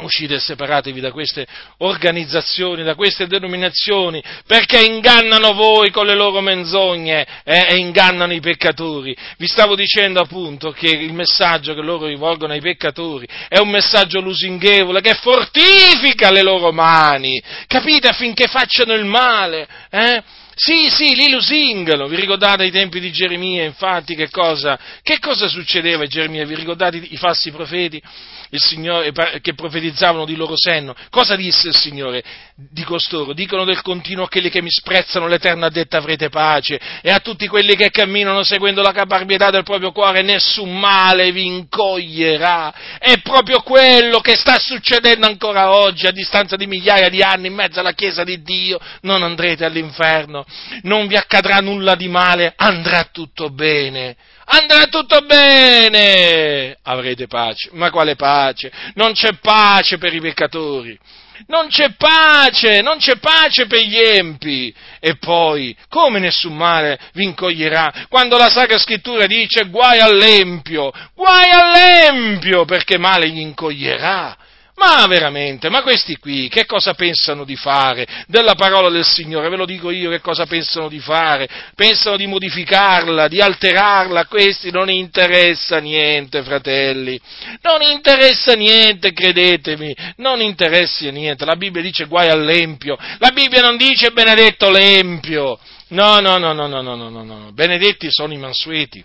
[SPEAKER 1] uscite e separatevi da queste organizzazioni, da queste denominazioni, perché ingannano voi con le loro menzogne eh, e ingannano i peccatori. Vi stavo dicendo appunto che il messaggio che loro rivolgono ai peccatori è un messaggio lusinghevole che fortifica le loro mani, capite, affinché facciano il male. Eh? Sì, sì, li lusingano. Vi ricordate ai tempi di Geremia, infatti, che cosa, che cosa succedeva a Geremia? Vi ricordate i falsi profeti? Signore, che profetizzavano di loro senno. Cosa disse il Signore di costoro? Dicono del continuo a quelli che mi sprezzano l'eterna detta avrete pace e a tutti quelli che camminano seguendo la caparbietà del proprio cuore nessun male vi incoglierà. È proprio quello che sta succedendo ancora oggi a distanza di migliaia di anni in mezzo alla Chiesa di Dio. Non andrete all'inferno, non vi accadrà nulla di male, andrà tutto bene andrà tutto bene, avrete pace. Ma quale pace? Non c'è pace per i peccatori. Non c'è pace, non c'è pace per gli empi. E poi, come nessun male vi incoglierà? Quando la Sacra Scrittura dice guai all'empio, guai all'empio, perché male gli incoglierà. Ma veramente, ma questi qui che cosa pensano di fare della parola del Signore? Ve lo dico io che cosa pensano di fare? Pensano di modificarla, di alterarla, a questi non interessa niente, fratelli. Non interessa niente, credetemi, non interessa niente. La Bibbia dice guai all'empio, la Bibbia non dice benedetto l'empio. No, no, no, no, no, no, no, no, benedetti sono i mansueti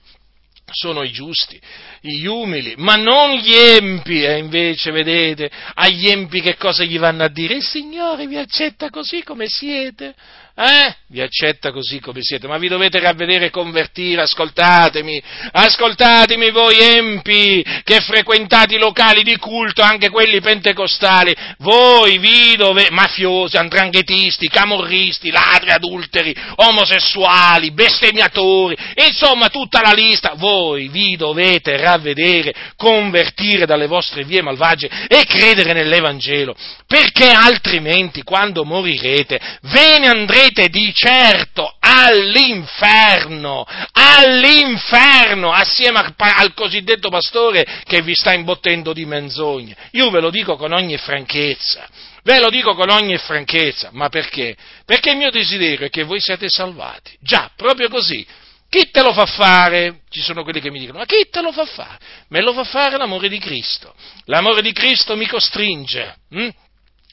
[SPEAKER 1] sono i giusti, gli umili, ma non gli empi, e invece vedete, agli empi che cosa gli vanno a dire? Il Signore vi accetta così come siete, eh? Vi accetta così come siete, ma vi dovete ravvedere e convertire, ascoltatemi, ascoltatemi voi empi che frequentate i locali di culto, anche quelli pentecostali, voi vi dovete, mafiosi, andranghetisti, camorristi, ladri, adulteri, omosessuali, bestemmiatori, insomma tutta la lista, voi vi dovete ravvedere, convertire dalle vostre vie malvagie e credere nell'Evangelo, perché altrimenti quando morirete ve ne andrete andrete di certo all'inferno, all'inferno, assieme al cosiddetto pastore che vi sta imbottendo di menzogne. Io ve lo dico con ogni franchezza. Ve lo dico con ogni franchezza, ma perché? Perché il mio desiderio è che voi siate salvati. Già, proprio così. Chi te lo fa fare? Ci sono quelli che mi dicono, ma chi te lo fa fare? Me lo fa fare l'amore di Cristo. L'amore di Cristo mi costringe. Hm?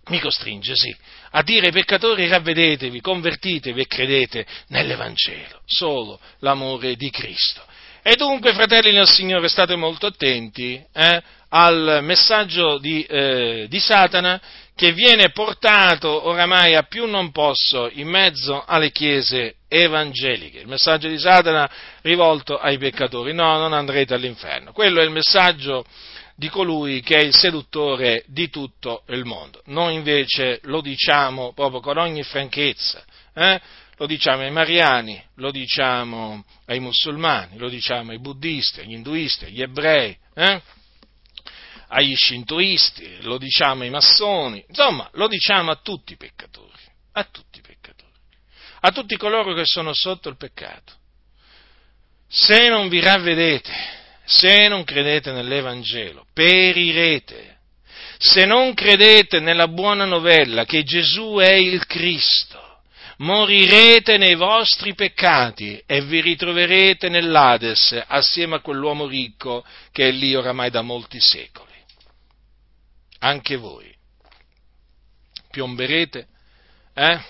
[SPEAKER 1] Mi costringe, sì a dire ai peccatori ravvedetevi, convertitevi e credete nell'Evangelo, solo l'amore di Cristo. E dunque, fratelli nel Signore, state molto attenti eh, al messaggio di, eh, di, Satana che viene portato oramai a più non posso in mezzo alle chiese evangeliche. Il messaggio di Satana rivolto ai peccatori. No, non andrete all'inferno. Quello è il messaggio di colui che è il seduttore di tutto il mondo. Noi invece lo diciamo proprio con ogni franchezza, eh? lo diciamo ai mariani, lo diciamo ai musulmani, lo diciamo ai buddisti, agli induisti, agli ebrei, eh? agli shintoisti, lo diciamo ai massoni, insomma, lo diciamo a tutti i peccatori, a tutti i peccatori, a tutti coloro che sono sotto il peccato. Se non vi ravvedete, se non credete nell'Evangelo, perirete. Se non credete nella buona novella che Gesù è il Cristo, morirete nei vostri peccati e vi ritroverete nell'Ades assieme a quell'uomo ricco che è lì oramai da molti secoli. Anche voi piomberete, eh?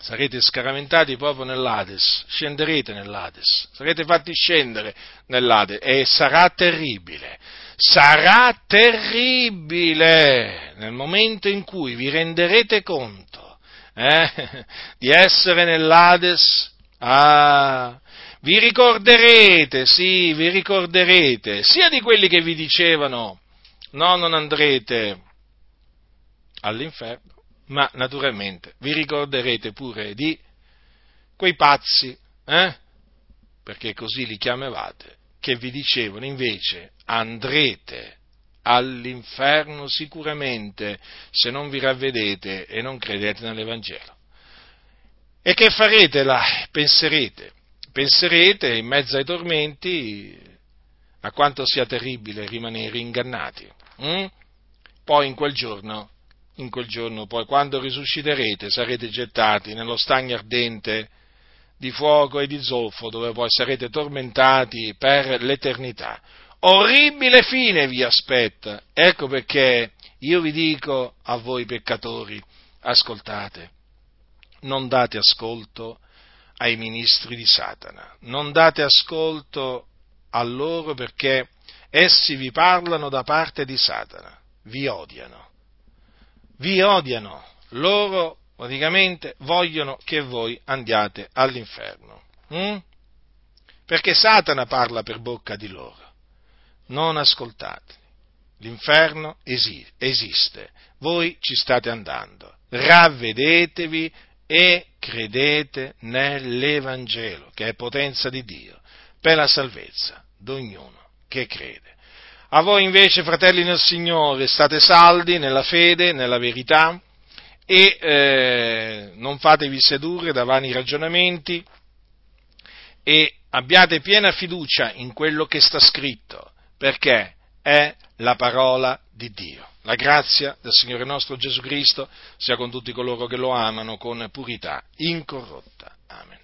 [SPEAKER 1] Sarete scaraventati proprio nell'Ades, scenderete nell'Ades, sarete fatti scendere nell'Ades e sarà terribile, sarà terribile nel momento in cui vi renderete conto eh, di essere nell'Ades. Ah, vi ricorderete, sì, vi ricorderete, sia di quelli che vi dicevano no, non andrete all'inferno, ma naturalmente vi ricorderete pure di quei pazzi, eh? perché così li chiamavate, che vi dicevano invece andrete all'inferno sicuramente se non vi ravvedete e non credete nell'Evangelo. E che farete là? Penserete, penserete in mezzo ai tormenti a quanto sia terribile rimanere ingannati. Hm? poi in quel giorno, in quel giorno, poi quando risusciterete, sarete gettati nello stagno ardente di fuoco e di zolfo, dove poi sarete tormentati per l'eternità. Orribile fine vi aspetta. Ecco perché io vi dico a voi peccatori, ascoltate, non date ascolto ai ministri di Satana, non date ascolto a loro perché essi vi parlano da parte di Satana, vi odiano, vi odiano, loro praticamente vogliono che voi andiate all'inferno, hm? perché Satana parla per bocca di loro, non ascoltate, l'inferno esiste, voi ci state andando, ravvedetevi e credete nell'Evangelo, che è potenza di Dio, per la salvezza di ognuno che crede. A voi invece, fratelli nel Signore, state saldi nella fede, nella verità e eh, non fatevi sedurre da vani ragionamenti e abbiate piena fiducia in quello che sta scritto, perché è la parola di Dio. La grazia del Signore nostro Gesù Cristo sia con tutti coloro che lo amano con purità incorrotta. Amen.